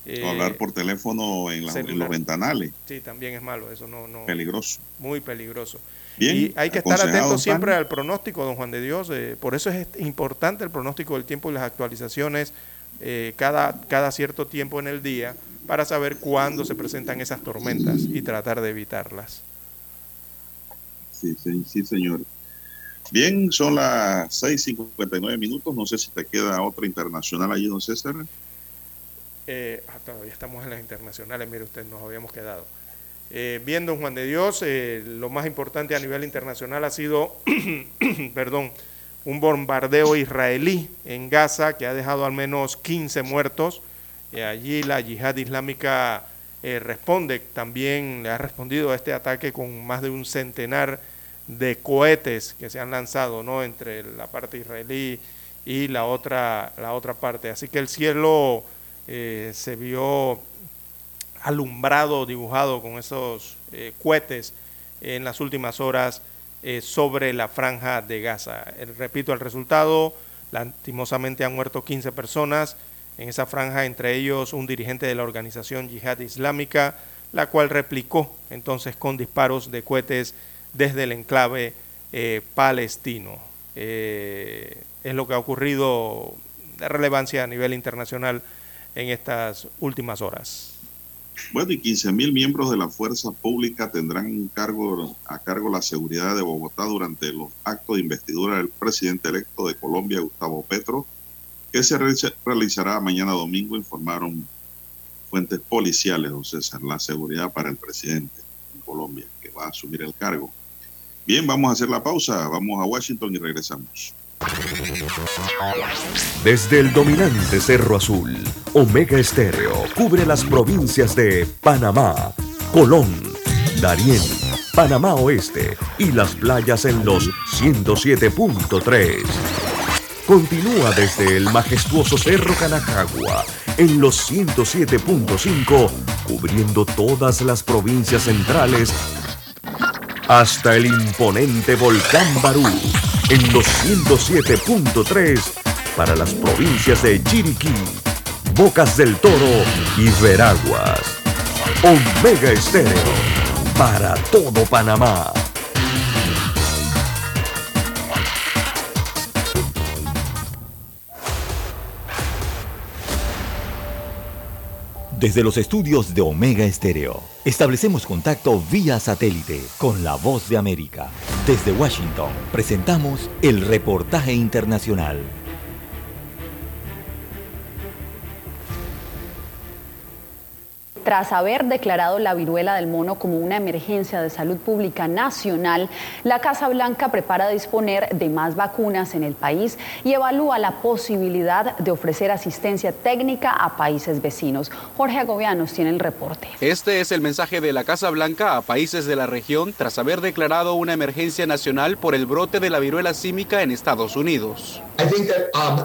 Eh, hablar por teléfono en, los ventanales. Sí, también es malo, eso no, no. Peligroso. Muy peligroso. Bien, y hay que estar atentos siempre al pronóstico, don Juan de Dios. Eh, por eso es importante el pronóstico del tiempo y las actualizaciones eh, cada, cada cierto tiempo en el día para saber cuándo se presentan esas tormentas y tratar de evitarlas. Sí, sí, sí señor. Bien, son las 6.59 minutos. No sé si te queda otra internacional allí, don César. Eh, ah, todavía estamos en las internacionales, mire usted, nos habíamos quedado. Eh, bien, don Juan de Dios, eh, lo más importante a nivel internacional ha sido, <clears throat> perdón, un bombardeo israelí en Gaza que ha dejado al menos 15 muertos. Y allí la yihad islámica responde, también le ha respondido a este ataque con más de un centenar de cohetes que se han lanzado ¿no? entre la parte israelí y la otra, la otra parte. Así que el cielo eh, se vio alumbrado, dibujado con esos eh, cohetes en las últimas horas eh, sobre la franja de Gaza. repito, el resultado, lastimosamente han muerto 15 personas en esa franja, entre ellos un dirigente de la organización Yihad Islámica, la cual replicó entonces con disparos de cohetes desde el enclave palestino. es lo que ha ocurrido de relevancia a nivel internacional en estas últimas horas. Bueno, y 15 mil miembros de la fuerza pública tendrán cargo, a cargo la seguridad de Bogotá durante los actos de investidura del presidente electo de Colombia, Gustavo Petro, que se realizará mañana domingo, informaron fuentes policiales, don César, la seguridad para el presidente de Colombia, que va a asumir el cargo. Bien, vamos a hacer la pausa, vamos a Washington y regresamos. Desde el dominante Cerro Azul, Omega Estéreo cubre las provincias de Panamá, Colón, Darién, Panamá Oeste y las playas en los 107.3. Continúa desde el majestuoso Cerro Canajagua en los 107.5, cubriendo todas las provincias centrales hasta el imponente volcán Barú en los 107.3 para las provincias de Chiriquí, Bocas del Toro y Veraguas. Omega Estéreo para todo Panamá. Desde los estudios de Omega Estéreo, establecemos contacto vía satélite con la voz de América. Desde Washington, presentamos el reportaje internacional. Tras haber declarado la viruela del mono como una emergencia de salud pública nacional, la Casa Blanca prepara disponer de más vacunas en el país y evalúa la posibilidad de ofrecer asistencia técnica a países vecinos. Jorge Agobianos tiene el reporte. Este es el mensaje de la Casa Blanca a países de la región tras haber declarado una emergencia nacional por el brote de la viruela símica en Estados Unidos. Um,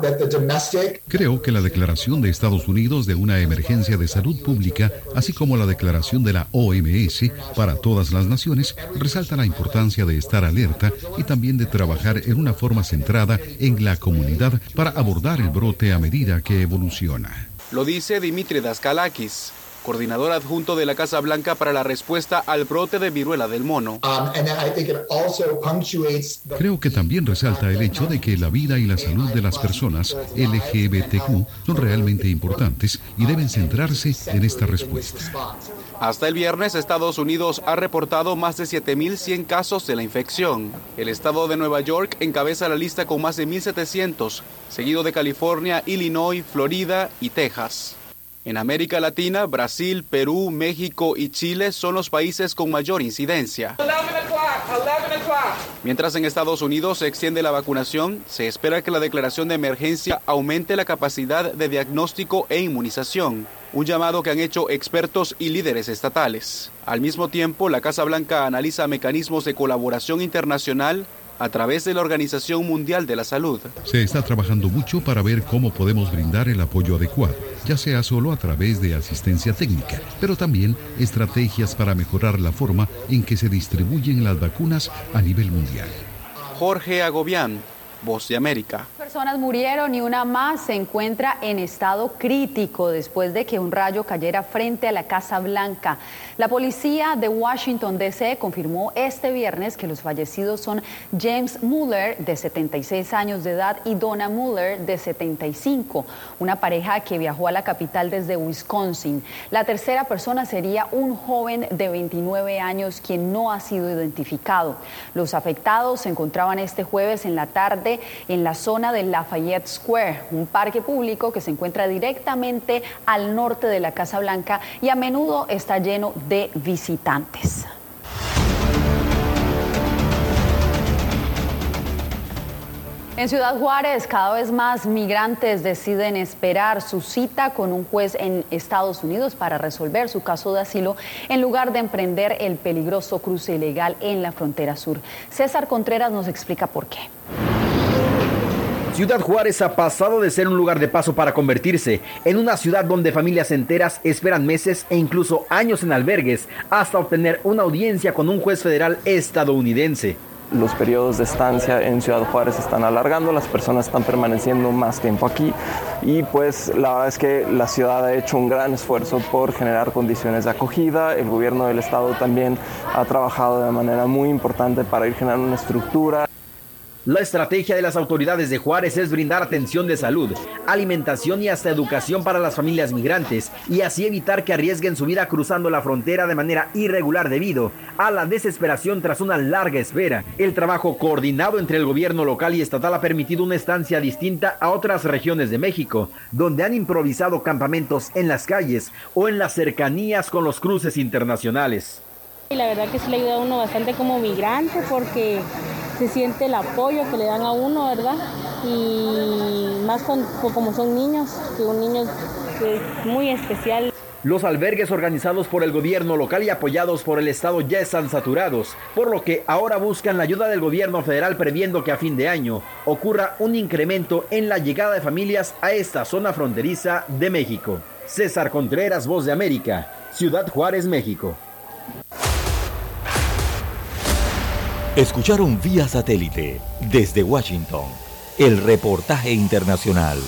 Creo que la declaración de Estados Unidos de una emergencia de salud pública así como la declaración de la OMS para todas las naciones, resalta la importancia de estar alerta y también de trabajar en una forma centrada en la comunidad para abordar el brote a medida que evoluciona. Lo dice Dimitri Daskalakis, coordinador adjunto de la Casa Blanca para la respuesta al brote de viruela del mono. Um, Creo que también resalta el hecho de que la vida y la salud de las personas LGBTQ son realmente importantes y deben centrarse en esta respuesta. Hasta el viernes, Estados Unidos ha reportado más de 7.100 casos de la infección. El estado de Nueva York encabeza la lista con más de 1.700, seguido de California, Illinois, Florida y Texas. En América Latina, Brasil, Perú, México y Chile son los países con mayor incidencia. Mientras en Estados Unidos se extiende la vacunación, se espera que la declaración de emergencia aumente la capacidad de diagnóstico e inmunización, un llamado que han hecho expertos y líderes estatales. Al mismo tiempo, la Casa Blanca analiza mecanismos de colaboración internacional a través de la Organización Mundial de la Salud. Se está trabajando mucho para ver cómo podemos brindar el apoyo adecuado, ya sea solo a través de asistencia técnica, pero también estrategias para mejorar la forma en que se distribuyen las vacunas a nivel mundial. Jorge Agobián, Voz de América. Personas murieron y una más se encuentra en estado crítico después de que un rayo cayera frente a la Casa Blanca. La policía de Washington DC confirmó este viernes que los fallecidos son James Mueller, de 76 años de edad, y Donna Mueller, de 75, una pareja que viajó a la capital desde Wisconsin. La tercera persona sería un joven de 29 años quien no ha sido identificado. Los afectados se encontraban este jueves en la tarde en la zona de Lafayette Square, un parque público que se encuentra directamente al norte de la Casa Blanca y a menudo está lleno de visitantes. En Ciudad Juárez, cada vez más migrantes deciden esperar su cita con un juez en Estados Unidos para resolver su caso de asilo en lugar de emprender el peligroso cruce ilegal en la frontera sur. César Contreras nos explica por qué. Ciudad Juárez ha pasado de ser un lugar de paso para convertirse en una ciudad donde familias enteras esperan meses e incluso años en albergues hasta obtener una audiencia con un juez federal estadounidense. Los periodos de estancia en Ciudad Juárez están alargando, las personas están permaneciendo más tiempo aquí y pues la verdad es que la ciudad ha hecho un gran esfuerzo por generar condiciones de acogida, el gobierno del estado también ha trabajado de manera muy importante para ir generando una estructura. La estrategia de las autoridades de Juárez es brindar atención de salud, alimentación y hasta educación para las familias migrantes y así evitar que arriesguen su vida cruzando la frontera de manera irregular debido a la desesperación tras una larga espera. El trabajo coordinado entre el gobierno local y estatal ha permitido una estancia distinta a otras regiones de México, donde han improvisado campamentos en las calles o en las cercanías con los cruces internacionales. Y la verdad que sí le ayuda a uno bastante como migrante porque se siente el apoyo que le dan a uno, ¿verdad? Y más con, como son niños, que un niño es muy especial. Los albergues organizados por el gobierno local y apoyados por el Estado ya están saturados, por lo que ahora buscan la ayuda del gobierno federal previendo que a fin de año ocurra un incremento en la llegada de familias a esta zona fronteriza de México. César Contreras, Voz de América, Ciudad Juárez, México. Escucharon vía satélite desde Washington el reportaje internacional.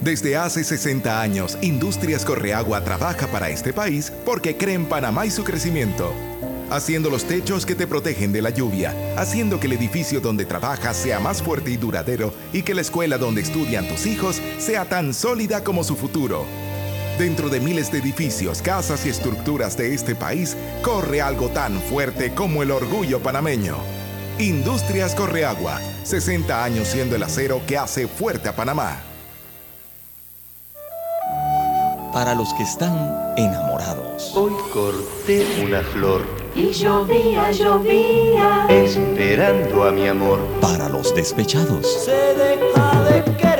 Desde hace 60 años, Industrias Correagua trabaja para este país porque cree en Panamá y su crecimiento. Haciendo los techos que te protegen de la lluvia, haciendo que el edificio donde trabajas sea más fuerte y duradero y que la escuela donde estudian tus hijos sea tan sólida como su futuro. Dentro de miles de edificios, casas y estructuras de este país, corre algo tan fuerte como el orgullo panameño. Industrias Correagua, 60 años siendo el acero que hace fuerte a Panamá. Para los que están enamorados. Hoy corté una flor. Y llovía, llovía. Esperando a mi amor. Para los despechados. Se deja de querer,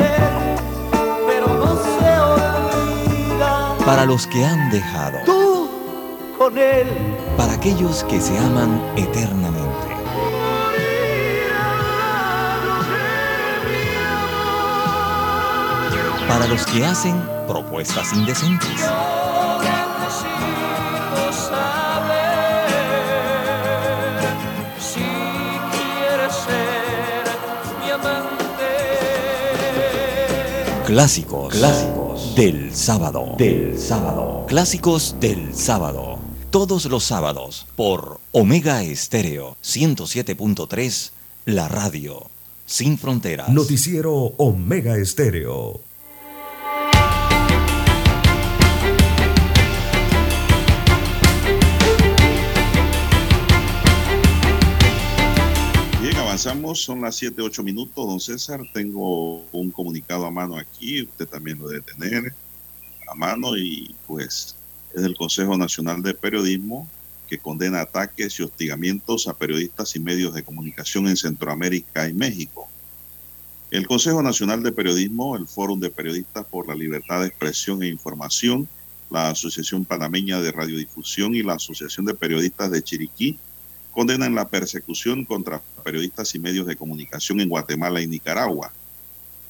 Para los que han dejado. Tú con él. Para aquellos que se aman eternamente. Para los que hacen propuestas indecentes. Si quieres ser mi amante. Clásicos. Clásicos del sábado. Del sábado. Clásicos del sábado. Todos los sábados por Omega Estéreo 107.3, la radio sin fronteras. Noticiero Omega Estéreo. Avanzamos, son las 7, 8 minutos, don César. Tengo un comunicado a mano aquí, usted también lo debe tener a mano y pues es del Consejo Nacional de Periodismo que condena ataques y hostigamientos a periodistas y medios de comunicación en Centroamérica y México. El Consejo Nacional de Periodismo, el Fórum de Periodistas por la Libertad de Expresión e Información, la Asociación Panameña de Radiodifusión y la Asociación de Periodistas de Chiriquí condenan la persecución contra periodistas y medios de comunicación en Guatemala y Nicaragua.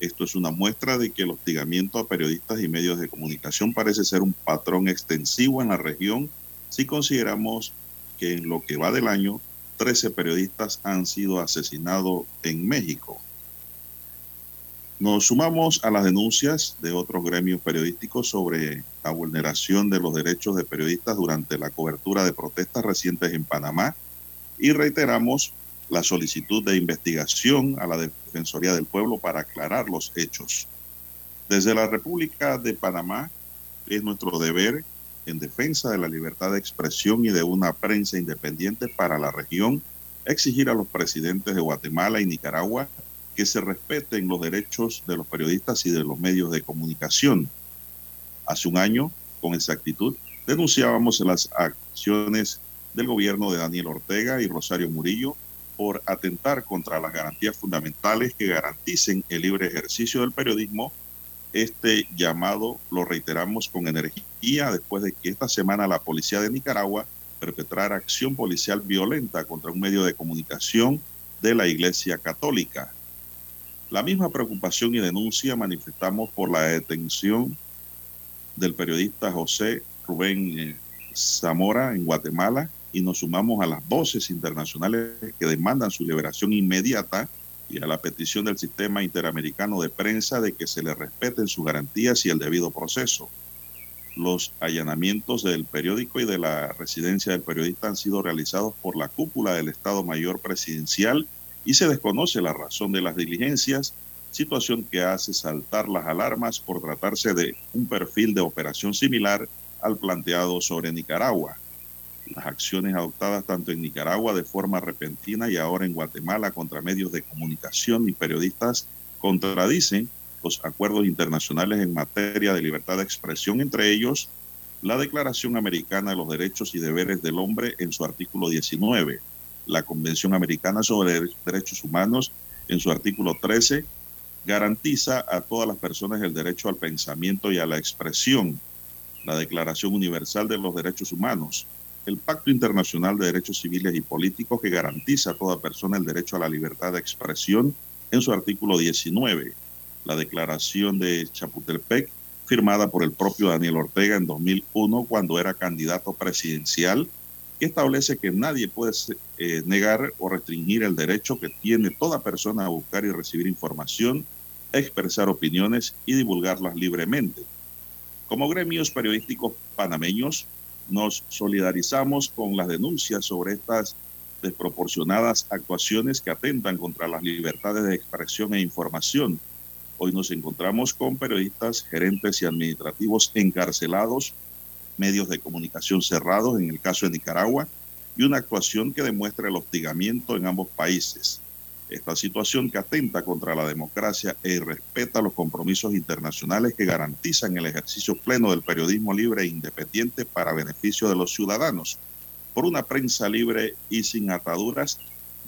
Esto es una muestra de que el hostigamiento a periodistas y medios de comunicación parece ser un patrón extensivo en la región si consideramos que en lo que va del año, 13 periodistas han sido asesinados en México. Nos sumamos a las denuncias de otros gremios periodísticos sobre la vulneración de los derechos de periodistas durante la cobertura de protestas recientes en Panamá y reiteramos la solicitud de investigación a la Defensoría del Pueblo para aclarar los hechos. Desde la República de Panamá es nuestro deber en defensa de la libertad de expresión y de una prensa independiente para la región, exigir a los presidentes de Guatemala y Nicaragua que se respeten los derechos de los periodistas y de los medios de comunicación. Hace un año, con exactitud, denunciábamos las acciones del gobierno de Daniel Ortega y Rosario Murillo por atentar contra las garantías fundamentales que garanticen el libre ejercicio del periodismo. Este llamado lo reiteramos con energía después de que esta semana la policía de Nicaragua perpetrara acción policial violenta contra un medio de comunicación de la Iglesia Católica. La misma preocupación y denuncia manifestamos por la detención del periodista José Rubén eh, Zamora en Guatemala y nos sumamos a las voces internacionales que demandan su liberación inmediata y a la petición del sistema interamericano de prensa de que se le respeten sus garantías y el debido proceso. Los allanamientos del periódico y de la residencia del periodista han sido realizados por la cúpula del Estado Mayor Presidencial y se desconoce la razón de las diligencias, situación que hace saltar las alarmas por tratarse de un perfil de operación similar al planteado sobre Nicaragua. Las acciones adoptadas tanto en Nicaragua de forma repentina y ahora en Guatemala contra medios de comunicación y periodistas contradicen los acuerdos internacionales en materia de libertad de expresión, entre ellos la Declaración Americana de los Derechos y Deberes del Hombre en su artículo 19 la Convención Americana sobre Derechos Humanos, en su artículo 13, garantiza a todas las personas el derecho al pensamiento y a la expresión. La Declaración Universal de los Derechos Humanos, el Pacto Internacional de Derechos Civiles y Políticos que garantiza a toda persona el derecho a la libertad de expresión en su artículo 19. La Declaración de Chapultepec, firmada por el propio Daniel Ortega en 2001 cuando era candidato presidencial que establece que nadie puede eh, negar o restringir el derecho que tiene toda persona a buscar y recibir información, expresar opiniones y divulgarlas libremente. Como gremios periodísticos panameños, nos solidarizamos con las denuncias sobre estas desproporcionadas actuaciones que atentan contra las libertades de expresión e información. Hoy nos encontramos con periodistas, gerentes y administrativos encarcelados medios de comunicación cerrados en el caso de Nicaragua y una actuación que demuestra el hostigamiento en ambos países. Esta situación que atenta contra la democracia e irrespeta los compromisos internacionales que garantizan el ejercicio pleno del periodismo libre e independiente para beneficio de los ciudadanos por una prensa libre y sin ataduras,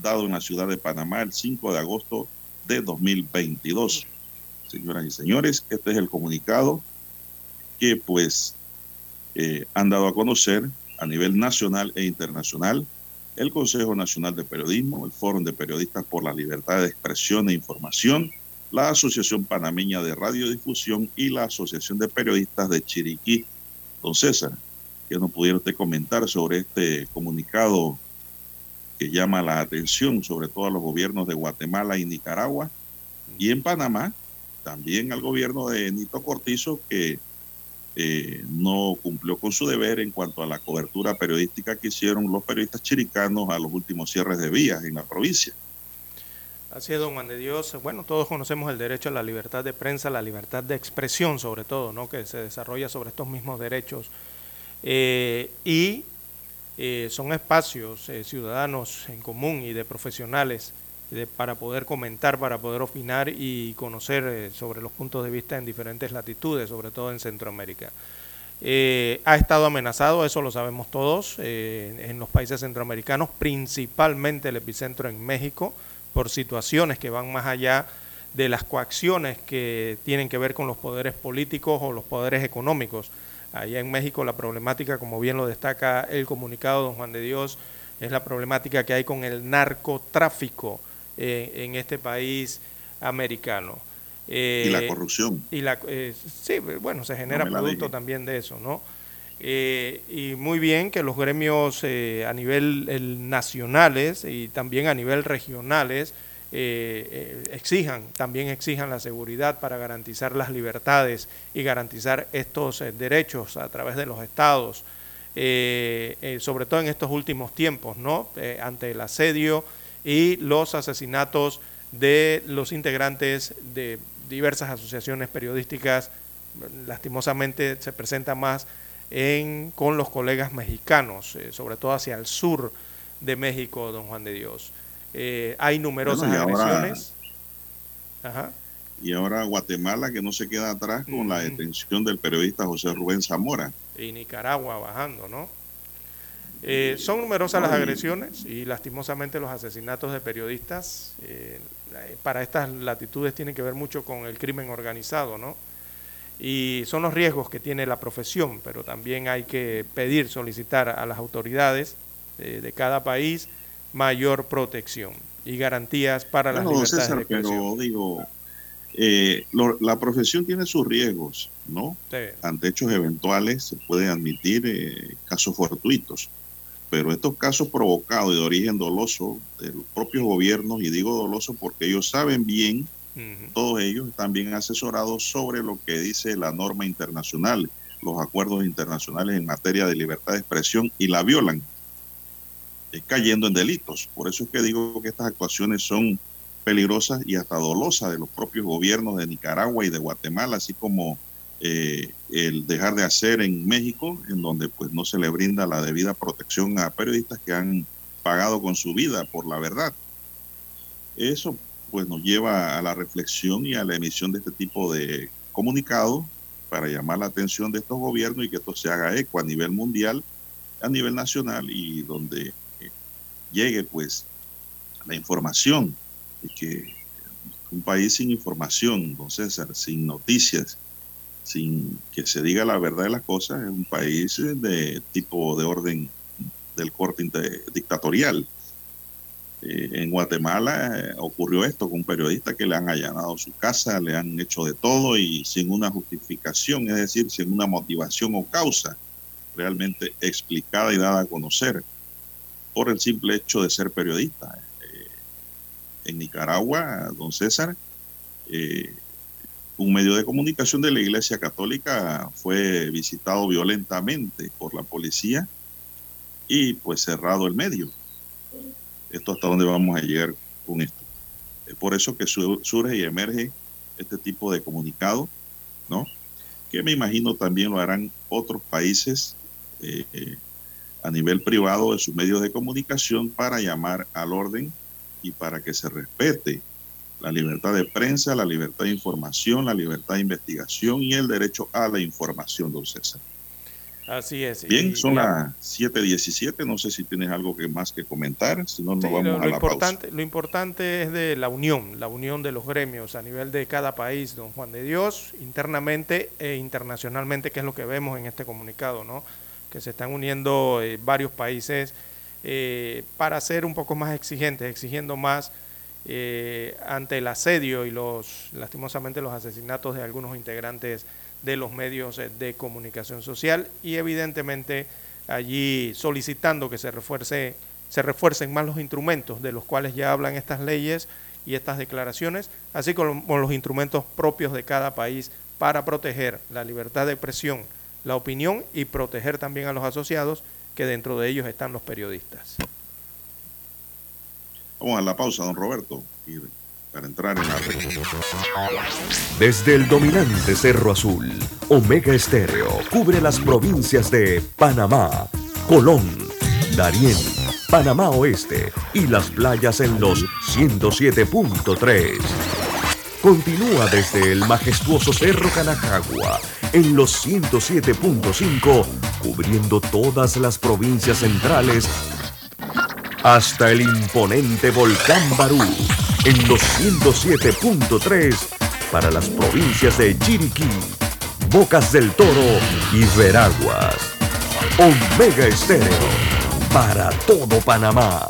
dado en la ciudad de Panamá el 5 de agosto de 2022. Señoras y señores, este es el comunicado que pues eh, han dado a conocer a nivel nacional e internacional el Consejo Nacional de Periodismo, el Foro de Periodistas por la Libertad de Expresión e Información, la Asociación Panameña de Radiodifusión y la Asociación de Periodistas de Chiriquí. Don César, ¿qué nos pudiera usted comentar sobre este comunicado que llama la atención sobre todo a los gobiernos de Guatemala y Nicaragua? Y en Panamá, también al gobierno de Nito Cortizo, que eh, no cumplió con su deber en cuanto a la cobertura periodística que hicieron los periodistas chiricanos a los últimos cierres de vías en la provincia. Así es, don Juan de Dios. Bueno, todos conocemos el derecho a la libertad de prensa, la libertad de expresión sobre todo, ¿no? que se desarrolla sobre estos mismos derechos. Eh, y eh, son espacios ciudadanos en común y de profesionales para poder comentar, para poder opinar y conocer eh, sobre los puntos de vista en diferentes latitudes, sobre todo en Centroamérica. eh, ha estado amenazado, eso lo sabemos todos, eh, en los países centroamericanos, principalmente el epicentro en México, por situaciones que van más allá de las coacciones que tienen que ver con los poderes políticos o los poderes económicos. Allá en México la problemática, como bien lo destaca el comunicado don Juan de Dios, es la problemática que hay con el narcotráfico eh, en este país americano y la eh, corrupción. Y la, eh, sí, bueno, se genera producto también de eso, ¿no? Eh, y muy bien que los gremios a nivel nacionales y también a nivel regionales exijan, también exijan la seguridad para garantizar las libertades y garantizar estos derechos a través de los estados, sobre todo en estos últimos tiempos, ¿no? ante el asedio y los asesinatos de los integrantes de diversas asociaciones periodísticas, lastimosamente se presenta más en, con los colegas mexicanos, eh, sobre todo hacia el sur de México, don Juan de Dios. Eh, hay numerosas agresiones. Y ahora Guatemala, que no se queda atrás con la detención del periodista José Rubén Zamora. Y Nicaragua bajando, ¿no? Eh, son numerosas las agresiones y lastimosamente los asesinatos de periodistas. Eh, para estas latitudes tiene que ver mucho con el crimen organizado, ¿no? Y son los riesgos que tiene la profesión, pero también hay que pedir, solicitar a las autoridades eh, de cada país mayor protección y garantías para las libertades de Pero digo, eh, la profesión tiene sus riesgos, ¿no? Ante hechos eventuales se pueden admitir casos fortuitos pero estos casos provocados y de origen doloso de los propios gobiernos, y digo doloso porque ellos saben bien, todos ellos están bien asesorados sobre lo que dice la norma internacional, los acuerdos internacionales en materia de libertad de expresión y la violan, cayendo en delitos. Por eso es que digo que estas actuaciones son peligrosas y hasta dolosas de los propios gobiernos de Nicaragua y de Guatemala, así como eh, el dejar de hacer en México, en donde pues no se le brinda la debida protección a periodistas que han pagado con su vida por la verdad. Eso pues nos lleva a la reflexión y a la emisión de este tipo de comunicado para llamar la atención de estos gobiernos y que esto se haga eco a nivel mundial, a nivel nacional y donde eh, llegue pues la información de que un país sin información, don César, sin noticias, sin que se diga la verdad de las cosas, es un país de tipo de orden del corte dictatorial. Eh, en Guatemala eh, ocurrió esto con un periodista que le han allanado su casa, le han hecho de todo y sin una justificación, es decir, sin una motivación o causa realmente explicada y dada a conocer por el simple hecho de ser periodista. Eh, en Nicaragua, don César, un medio de comunicación de la Iglesia Católica fue visitado violentamente por la policía y pues cerrado el medio. Esto hasta dónde vamos a llegar con esto. Es por eso que surge y emerge este tipo de comunicado, ¿no? Que me imagino también lo harán otros países eh, a nivel privado de sus medios de comunicación para llamar al orden y para que se respete la libertad de prensa, la libertad de información, la libertad de investigación y el derecho a la información, don César. Así es. Bien, son las 7:17. No sé si tienes algo que más que comentar, si no, nos vamos a la importante, Lo importante es de la unión, la unión de los gremios a nivel de cada país, don Juan de Dios, internamente e internacionalmente, que es lo que vemos en este comunicado, ¿no? Que se están uniendo eh, varios países eh, para ser un poco más exigentes, exigiendo más eh, ante el asedio y los lastimosamente los asesinatos de algunos integrantes de los medios eh, de comunicación social y evidentemente allí solicitando que se refuerce se refuercen más los instrumentos de los cuales ya hablan estas leyes y estas declaraciones, así como los instrumentos propios de cada país para proteger la libertad de expresión, la opinión y proteger también a los asociados, que dentro de ellos están los periodistas. Vamos a la pausa, don Roberto, para entrar en la Desde el dominante Cerro Azul, Omega Estéreo cubre las provincias de Panamá, Colón, Darién, Panamá Oeste y las playas en los 107.3. Continúa desde el majestuoso Cerro Canacagua en los 107.5, cubriendo todas las provincias centrales hasta el imponente volcán Barú en los 107.3 para las provincias de Chiriquí, Bocas del Toro y Veraguas. Omega Estéreo para todo Panamá.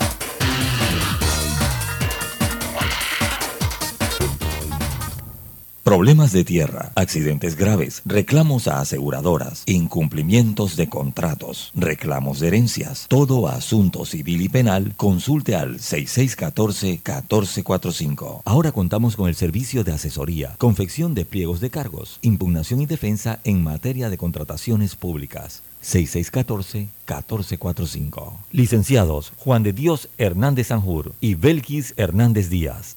Problemas de tierra, accidentes graves, reclamos a aseguradoras, incumplimientos de contratos, reclamos de herencias, todo asunto civil y penal, consulte al 6614-1445. Ahora contamos con el servicio de asesoría, confección de pliegos de cargos, impugnación y defensa en materia de contrataciones públicas. 6614-1445. Licenciados Juan de Dios Hernández Sanjur y Belkis Hernández Díaz.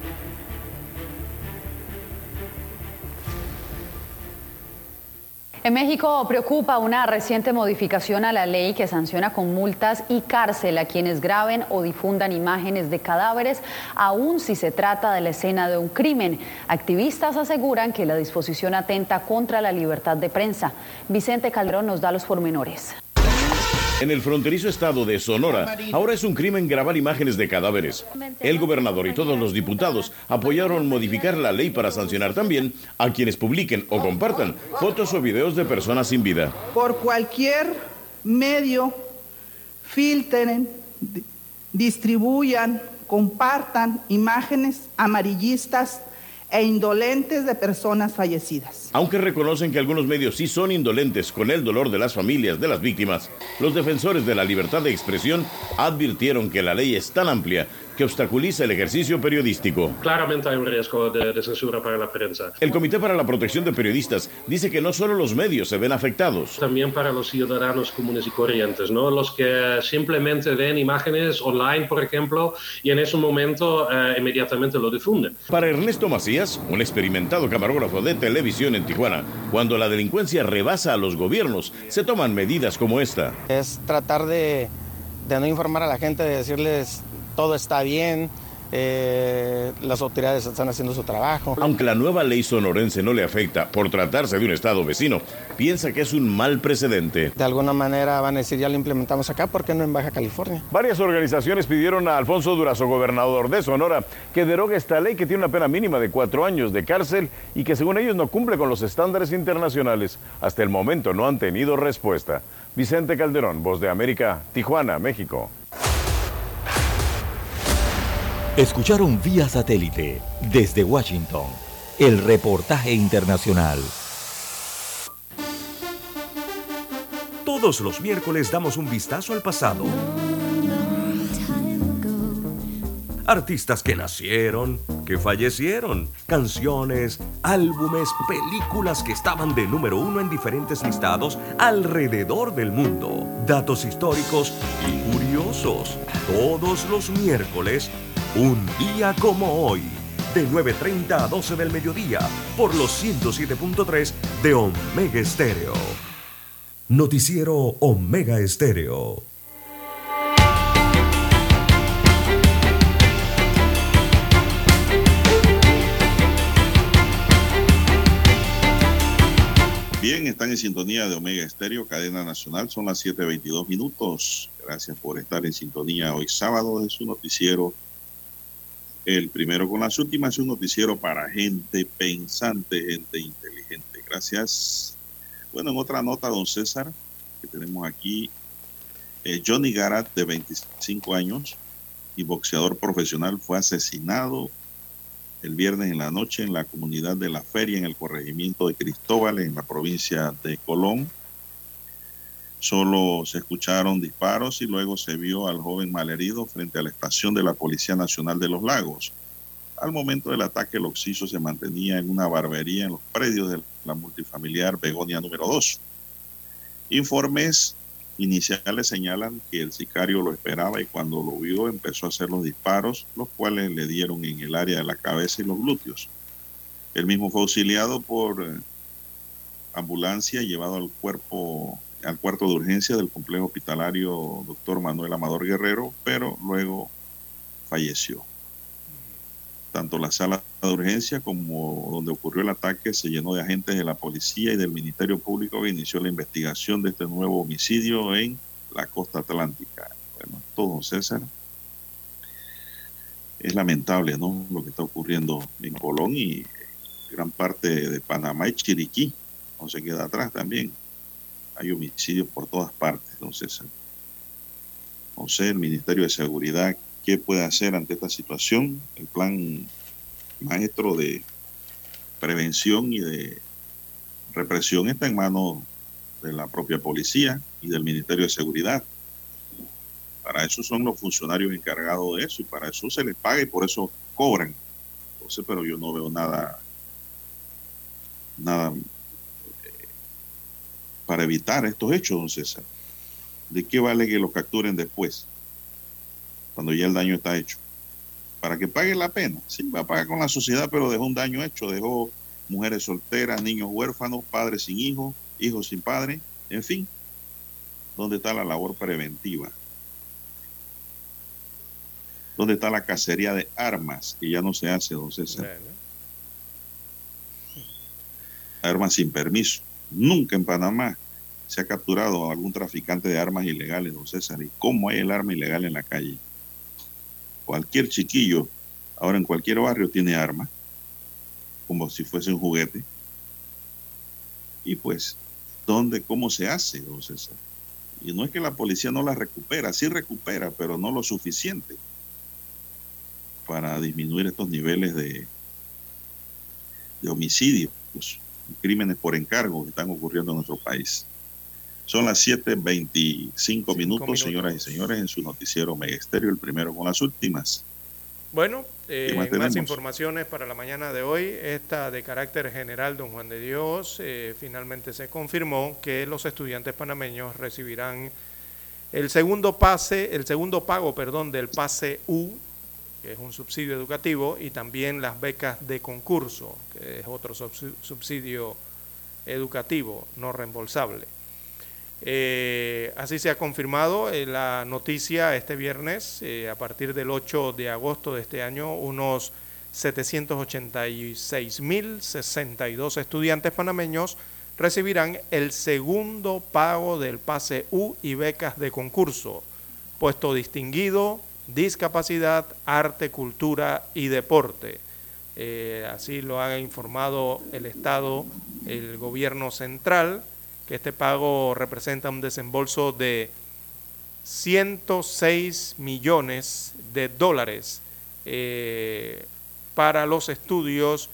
En México preocupa una reciente modificación a la ley que sanciona con multas y cárcel a quienes graben o difundan imágenes de cadáveres, aun si se trata de la escena de un crimen. Activistas aseguran que la disposición atenta contra la libertad de prensa. Vicente Calderón nos da los pormenores. En el fronterizo estado de Sonora, ahora es un crimen grabar imágenes de cadáveres. El gobernador y todos los diputados apoyaron modificar la ley para sancionar también a quienes publiquen o compartan fotos o videos de personas sin vida. Por cualquier medio, filtren, distribuyan, compartan imágenes amarillistas e indolentes de personas fallecidas. Aunque reconocen que algunos medios sí son indolentes con el dolor de las familias de las víctimas, los defensores de la libertad de expresión advirtieron que la ley es tan amplia que obstaculiza el ejercicio periodístico. Claramente hay un riesgo de, de, censura para la prensa. El Comité para la Protección de Periodistas dice que no solo los medios se ven afectados. También para los ciudadanos comunes y corrientes, ¿no? Los que simplemente ven imágenes online, por ejemplo, y en ese momento eh, inmediatamente lo difunden. Para Ernesto Macías, un experimentado camarógrafo de televisión en Tijuana, cuando la delincuencia rebasa a los gobiernos, se toman medidas como esta. Es tratar de, de no informar a la gente, de decirles todo está bien, eh, las autoridades están haciendo su trabajo. Aunque la nueva ley sonorense no le afecta por tratarse de un estado vecino, piensa que es un mal precedente. De alguna manera van a decir ya lo implementamos acá, ¿por qué no en Baja California? Varias organizaciones pidieron a Alfonso Durazo, gobernador de Sonora, que derogue esta ley que tiene una pena mínima de cuatro años de cárcel y que según ellos no cumple con los estándares internacionales. Hasta el momento no han tenido respuesta. Vicente Calderón, Voz de América, Tijuana, México. Escucharon vía satélite desde Washington el reportaje internacional. Todos los miércoles damos un vistazo al pasado. Artistas que nacieron, que fallecieron, canciones, álbumes, películas que estaban de número uno en diferentes listados alrededor del mundo, datos históricos y curiosos. Todos los miércoles un día como hoy, de 9.30 a 12 del mediodía, por los 107.3 de Omega Estéreo. Noticiero Omega Estéreo. Bien, están en sintonía de Omega Estéreo, cadena nacional. Son las 7.22 minutos. Gracias por estar en sintonía hoy sábado de su noticiero el primero con las últimas, un noticiero para gente pensante, gente inteligente. Gracias. Bueno, en otra nota, don César, que tenemos aquí, eh, Johnny Garat, de 25 años y boxeador profesional, fue asesinado el viernes en la noche en la comunidad de La Feria, en el corregimiento de Cristóbal, en la provincia de Colón. Solo se escucharon disparos y luego se vio al joven malherido frente a la estación de la Policía Nacional de los Lagos. Al momento del ataque, el occiso se mantenía en una barbería en los predios de la multifamiliar Begonia número 2. Informes iniciales señalan que el sicario lo esperaba y cuando lo vio empezó a hacer los disparos, los cuales le dieron en el área de la cabeza y los glúteos. El mismo fue auxiliado por ambulancia llevado al cuerpo al cuarto de urgencia del complejo hospitalario doctor Manuel Amador Guerrero, pero luego falleció. Tanto la sala de urgencia como donde ocurrió el ataque se llenó de agentes de la policía y del Ministerio Público que inició la investigación de este nuevo homicidio en la costa atlántica. Bueno, todo, César. Es lamentable, ¿no? Lo que está ocurriendo en Colón y gran parte de Panamá y Chiriquí. No se queda atrás también. Hay homicidios por todas partes. No sé, el Ministerio de Seguridad, ¿qué puede hacer ante esta situación? El plan maestro de prevención y de represión está en manos de la propia policía y del Ministerio de Seguridad. Para eso son los funcionarios encargados de eso y para eso se les paga y por eso cobran. Entonces, pero yo no veo nada, nada para evitar estos hechos, don César. ¿De qué vale que lo capturen después? Cuando ya el daño está hecho. Para que pague la pena. Sí, va a pagar con la sociedad, pero dejó un daño hecho. Dejó mujeres solteras, niños huérfanos, padres sin hijos, hijos sin padre, en fin. ¿Dónde está la labor preventiva? ¿Dónde está la cacería de armas que ya no se hace, don César? Armas sin permiso. Nunca en Panamá se ha capturado a algún traficante de armas ilegales, don César. ¿Y cómo hay el arma ilegal en la calle? Cualquier chiquillo, ahora en cualquier barrio, tiene arma, como si fuese un juguete. Y pues, ¿dónde, cómo se hace, don César? Y no es que la policía no la recupera, sí recupera, pero no lo suficiente para disminuir estos niveles de, de homicidios, pues, crímenes por encargo que están ocurriendo en nuestro país. Son las 7.25 minutos, minutos, señoras y señores, en su noticiero Megesterio, el primero con las últimas. Bueno, eh, más, más, informaciones para la mañana de hoy. Esta de carácter general, don Juan de Dios, eh, finalmente se confirmó que los estudiantes panameños recibirán el segundo pase, el segundo pago, perdón, del pase U, que es un subsidio educativo, y también las becas de concurso, que es otro subsidio educativo no reembolsable. Eh, así se ha confirmado eh, la noticia este viernes, eh, a partir del 8 de agosto de este año, unos 786.062 estudiantes panameños recibirán el segundo pago del pase U y becas de concurso, puesto distinguido, discapacidad, arte, cultura y deporte. así lo ha informado el Estado, el gobierno central este pago representa un desembolso de 106 millones de dólares eh, para los estudios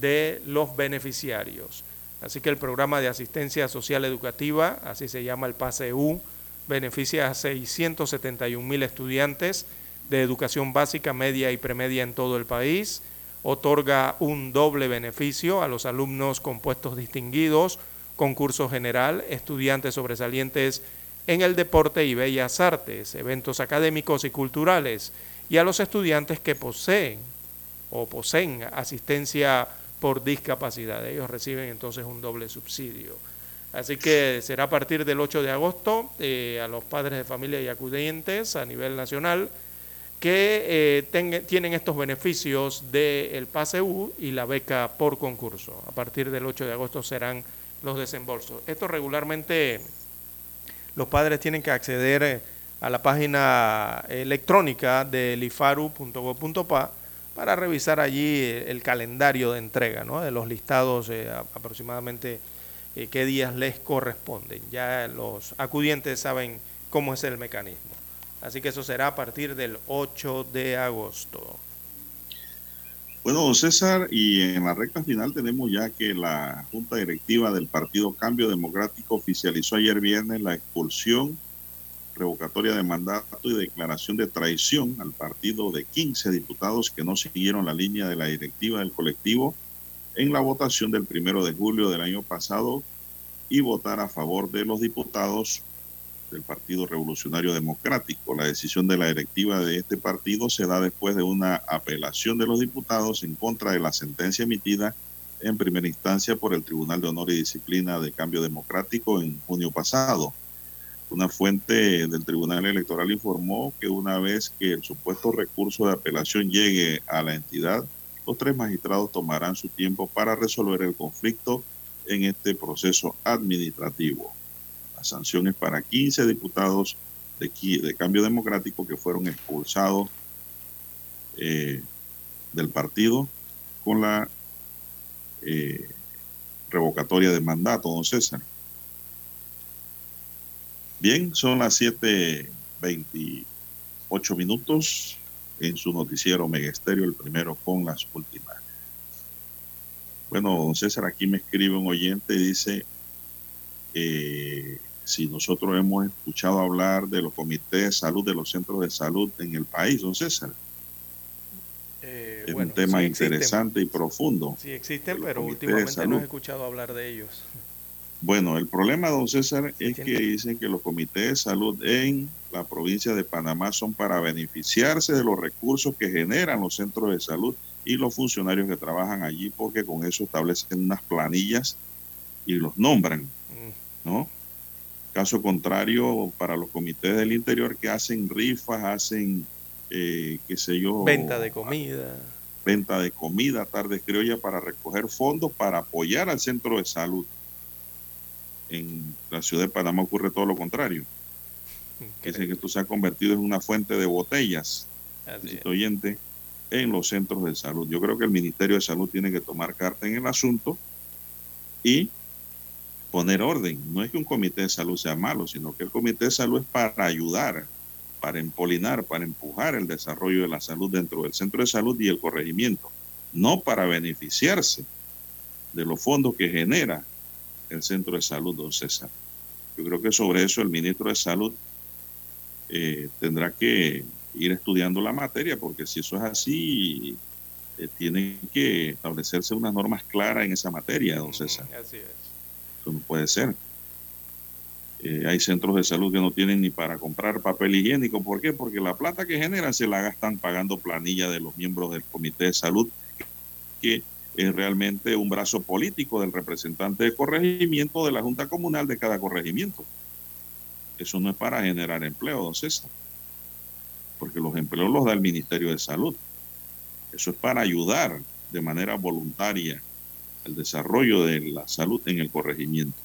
de los beneficiarios. Así que el programa de asistencia social educativa, así se llama el PASEU, beneficia a 671 mil estudiantes de educación básica, media y premedia en todo el país, otorga un doble beneficio a los alumnos con puestos distinguidos, concurso general, estudiantes sobresalientes en el deporte y bellas artes, eventos académicos y culturales, y a los estudiantes que poseen o poseen asistencia por discapacidad. Ellos reciben entonces un doble subsidio. Así que será a partir del 8 de agosto eh, a los padres de familia y acudientes a nivel nacional que eh, tienen estos beneficios del pase U y la beca por concurso. A partir del 8 de agosto serán los desembolsos. Esto regularmente los padres tienen que acceder eh, a la página electrónica del ifaru.gov.pa para revisar allí el calendario de entrega ¿no? de los listados aproximadamente qué días les corresponden. Ya los acudientes saben cómo es el mecanismo. Así que eso será a partir del 8 de agosto. Bueno, don César, y en la recta final tenemos ya que la Junta Directiva del Partido Cambio Democrático oficializó ayer viernes la expulsión, revocatoria de mandato y declaración de traición al partido de 15 diputados que no siguieron la línea de la directiva del colectivo en la votación del primero de julio del año pasado y votar a favor de los diputados del Partido Revolucionario Democrático. La decisión de la directiva de este partido se da después de una apelación de los diputados en contra de la sentencia emitida en primera instancia por el Tribunal de Honor y Disciplina de Cambio Democrático en junio pasado. Una fuente del Tribunal Electoral informó que una vez que el supuesto recurso de apelación llegue a la entidad, los tres magistrados tomarán su tiempo para resolver el conflicto en este proceso administrativo. La sanción es para 15 diputados de, de Cambio Democrático que fueron expulsados eh, del partido con la eh, revocatoria de mandato, don César. Bien, son las 7.28 minutos en su noticiero Megesterio, el primero con las últimas. Bueno, don César, aquí me escribe un oyente y dice, eh, si nosotros hemos escuchado hablar de los comités de salud, de los centros de salud en el país, don César. Eh, es un tema interesante y profundo. Sí existen, pero últimamente no he escuchado hablar de ellos. Bueno, el problema, don César, es que dicen que los comités de salud en la provincia de Panamá son para beneficiarse de los recursos que generan los centros de salud y los funcionarios que trabajan allí, porque con eso establecen unas planillas y los nombran. ¿no? Caso contrario, para los comités del interior que hacen rifas, hacen, eh, qué sé yo. Venta de comida. Venta de comida, tarde criolla, para recoger fondos para apoyar al centro de salud. En la ciudad de Panamá ocurre todo lo contrario. Dice que esto se ha convertido en una fuente de botellas, oyente, en los centros de salud. Yo creo que el Ministerio de Salud tiene que tomar carta en el asunto y poner orden. No es que un comité de salud sea malo, sino que el comité de salud es para ayudar, para empolinar, para empujar el desarrollo de la salud dentro del centro de salud y el corregimiento, no para beneficiarse de los fondos que genera el centro de salud, don César. Yo creo que sobre eso el ministro de Salud eh, tendrá que ir estudiando la materia, porque si eso es así, eh, tienen que establecerse unas normas claras en esa materia, don César. Así es no puede ser. Eh, hay centros de salud que no tienen ni para comprar papel higiénico. ¿Por qué? Porque la plata que generan se la gastan pagando planilla de los miembros del Comité de Salud, que es realmente un brazo político del representante de corregimiento de la Junta Comunal de cada corregimiento. Eso no es para generar empleo, don César, porque los empleos los da el Ministerio de Salud. Eso es para ayudar de manera voluntaria el desarrollo de la salud en el corregimiento.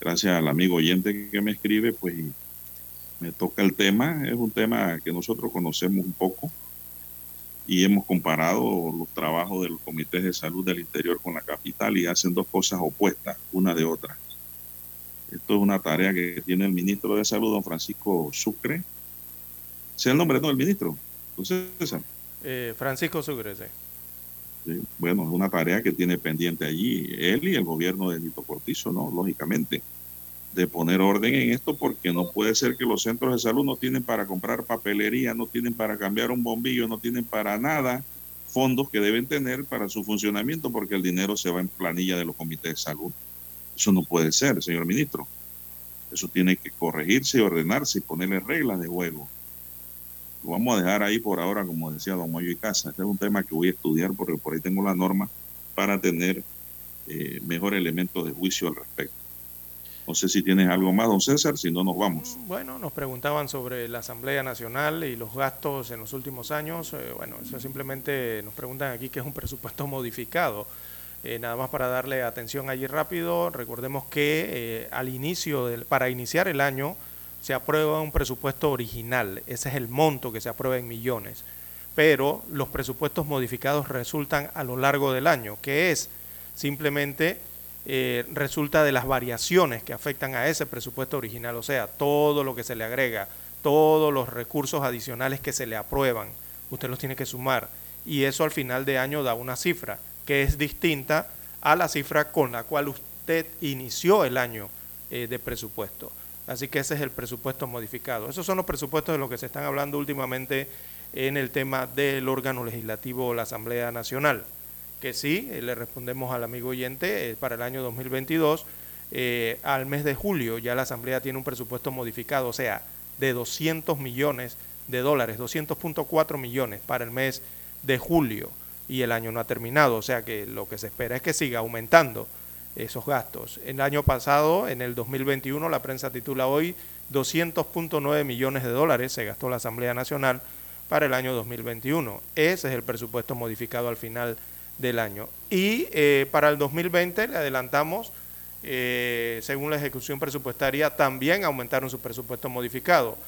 Gracias al amigo oyente que me escribe, pues me toca el tema. Es un tema que nosotros conocemos un poco y hemos comparado los trabajos de los comités de salud del interior con la capital y hacen dos cosas opuestas, una de otra. Esto es una tarea que tiene el ministro de Salud, don Francisco Sucre. ¿Sé el nombre no, del ministro? Entonces, eh, Francisco Sucre, sí. Bueno, es una tarea que tiene pendiente allí él y el gobierno de Nito Cortizo, ¿no? Lógicamente, de poner orden en esto porque no puede ser que los centros de salud no tienen para comprar papelería, no tienen para cambiar un bombillo, no tienen para nada fondos que deben tener para su funcionamiento porque el dinero se va en planilla de los comités de salud. Eso no puede ser, señor ministro. Eso tiene que corregirse, ordenarse y ponerle reglas de juego. Lo vamos a dejar ahí por ahora, como decía don Moyo y Casa. Este es un tema que voy a estudiar porque por ahí tengo la norma para tener eh, mejor elemento de juicio al respecto. No sé si tienes algo más, don César, si no nos vamos. Bueno, nos preguntaban sobre la Asamblea Nacional y los gastos en los últimos años. Eh, bueno, eso simplemente nos preguntan aquí que es un <laughs> presupuesto modificado. Eh, nada más para darle atención allí rápido, recordemos que al inicio, del, para iniciar el año, se aprueba un presupuesto original, ese es el monto que se aprueba en millones, pero los presupuestos modificados resultan a lo largo del año, que es simplemente eh, resulta de las variaciones que afectan a ese presupuesto original, o sea, todo lo que se le agrega, todos los recursos adicionales que se le aprueban, usted los tiene que sumar y eso al final de año da una cifra que es distinta a la cifra con la cual usted inició el año eh, de presupuesto. Así que ese es el presupuesto modificado. Esos son los presupuestos de los que se están hablando últimamente en el tema del órgano legislativo, la Asamblea Nacional. Que sí, eh, le respondemos al amigo oyente, eh, para el año 2022, eh, al mes de julio ya la Asamblea tiene un presupuesto modificado, o sea, de 200 millones de dólares, 200.4 millones para el mes de julio. y el año no ha terminado, o sea que lo que se espera es que siga aumentando esos gastos. El año pasado, en el 2021, la prensa titula hoy 200.9 millones de dólares se gastó la Asamblea Nacional para el año 2021. Ese es el presupuesto modificado al final del año. Y eh, para el 2020 le adelantamos, eh, según la ejecución presupuestaria, también aumentaron su presupuesto modificado.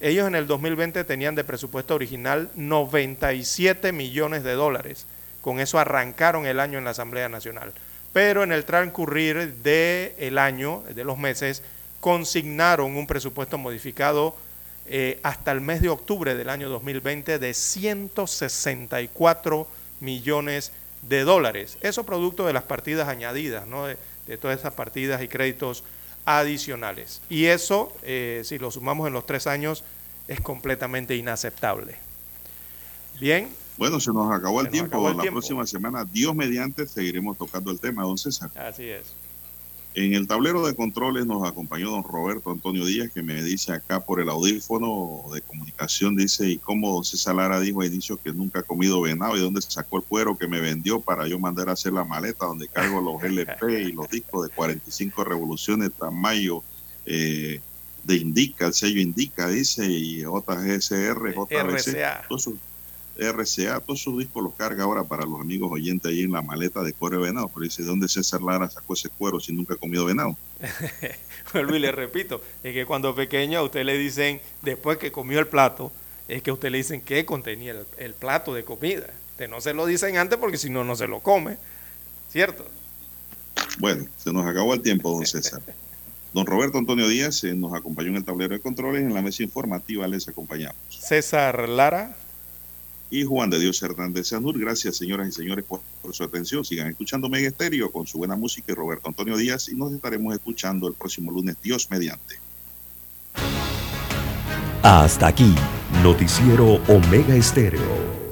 Ellos en el 2020 tenían de presupuesto original 97 millones de dólares. Con eso arrancaron el año en la Asamblea Nacional. Pero en el transcurrir del año, de los meses, consignaron un presupuesto modificado eh, hasta el mes de octubre del año 2020 de 164 millones de dólares. Eso producto de las partidas añadidas, ¿no? de, todas esas partidas y créditos adicionales. Y eso, eh, si lo sumamos en los tres años, es completamente inaceptable. Bien. Bueno, se nos acabó el tiempo. la próxima semana, Dios mediante, seguiremos tocando el tema, don César. Así es. En el tablero de controles nos acompañó don Roberto Antonio Díaz, que me dice acá por el audífono de comunicación, dice, y como don César Lara dijo a inicio que nunca ha comido venado, y dónde sacó el cuero que me vendió para yo mandar a hacer la maleta donde cargo los <laughs> LP y los discos de 45 revoluciones tamaño eh, de Indica, el sello Indica, dice, y JGSR, JBC, RCA, todos sus discos los carga ahora para los amigos oyentes ahí en la maleta de cuero de venado. Pero dice, ¿de dónde César Lara sacó ese cuero si nunca ha comido venado? <laughs> Vuelvo y le repito, es que cuando pequeño a usted le dicen, después que comió el plato, es que a usted le dicen qué contenía el, plato de comida. Usted no se lo dicen antes porque si no, no se lo come. ¿Cierto? Bueno, se nos acabó el tiempo, don <laughs> César. Don Roberto Antonio Díaz eh, nos acompañó en el tablero de controles. En la mesa informativa les acompañamos. César Lara y Juan de Dios Hernández Sanur. Gracias, señoras y señores, por, su atención. Sigan escuchando Mega Estéreo con su buena música y Roberto Antonio Díaz y nos estaremos escuchando el próximo lunes, Dios mediante. Hasta aquí, Noticiero Omega Estéreo.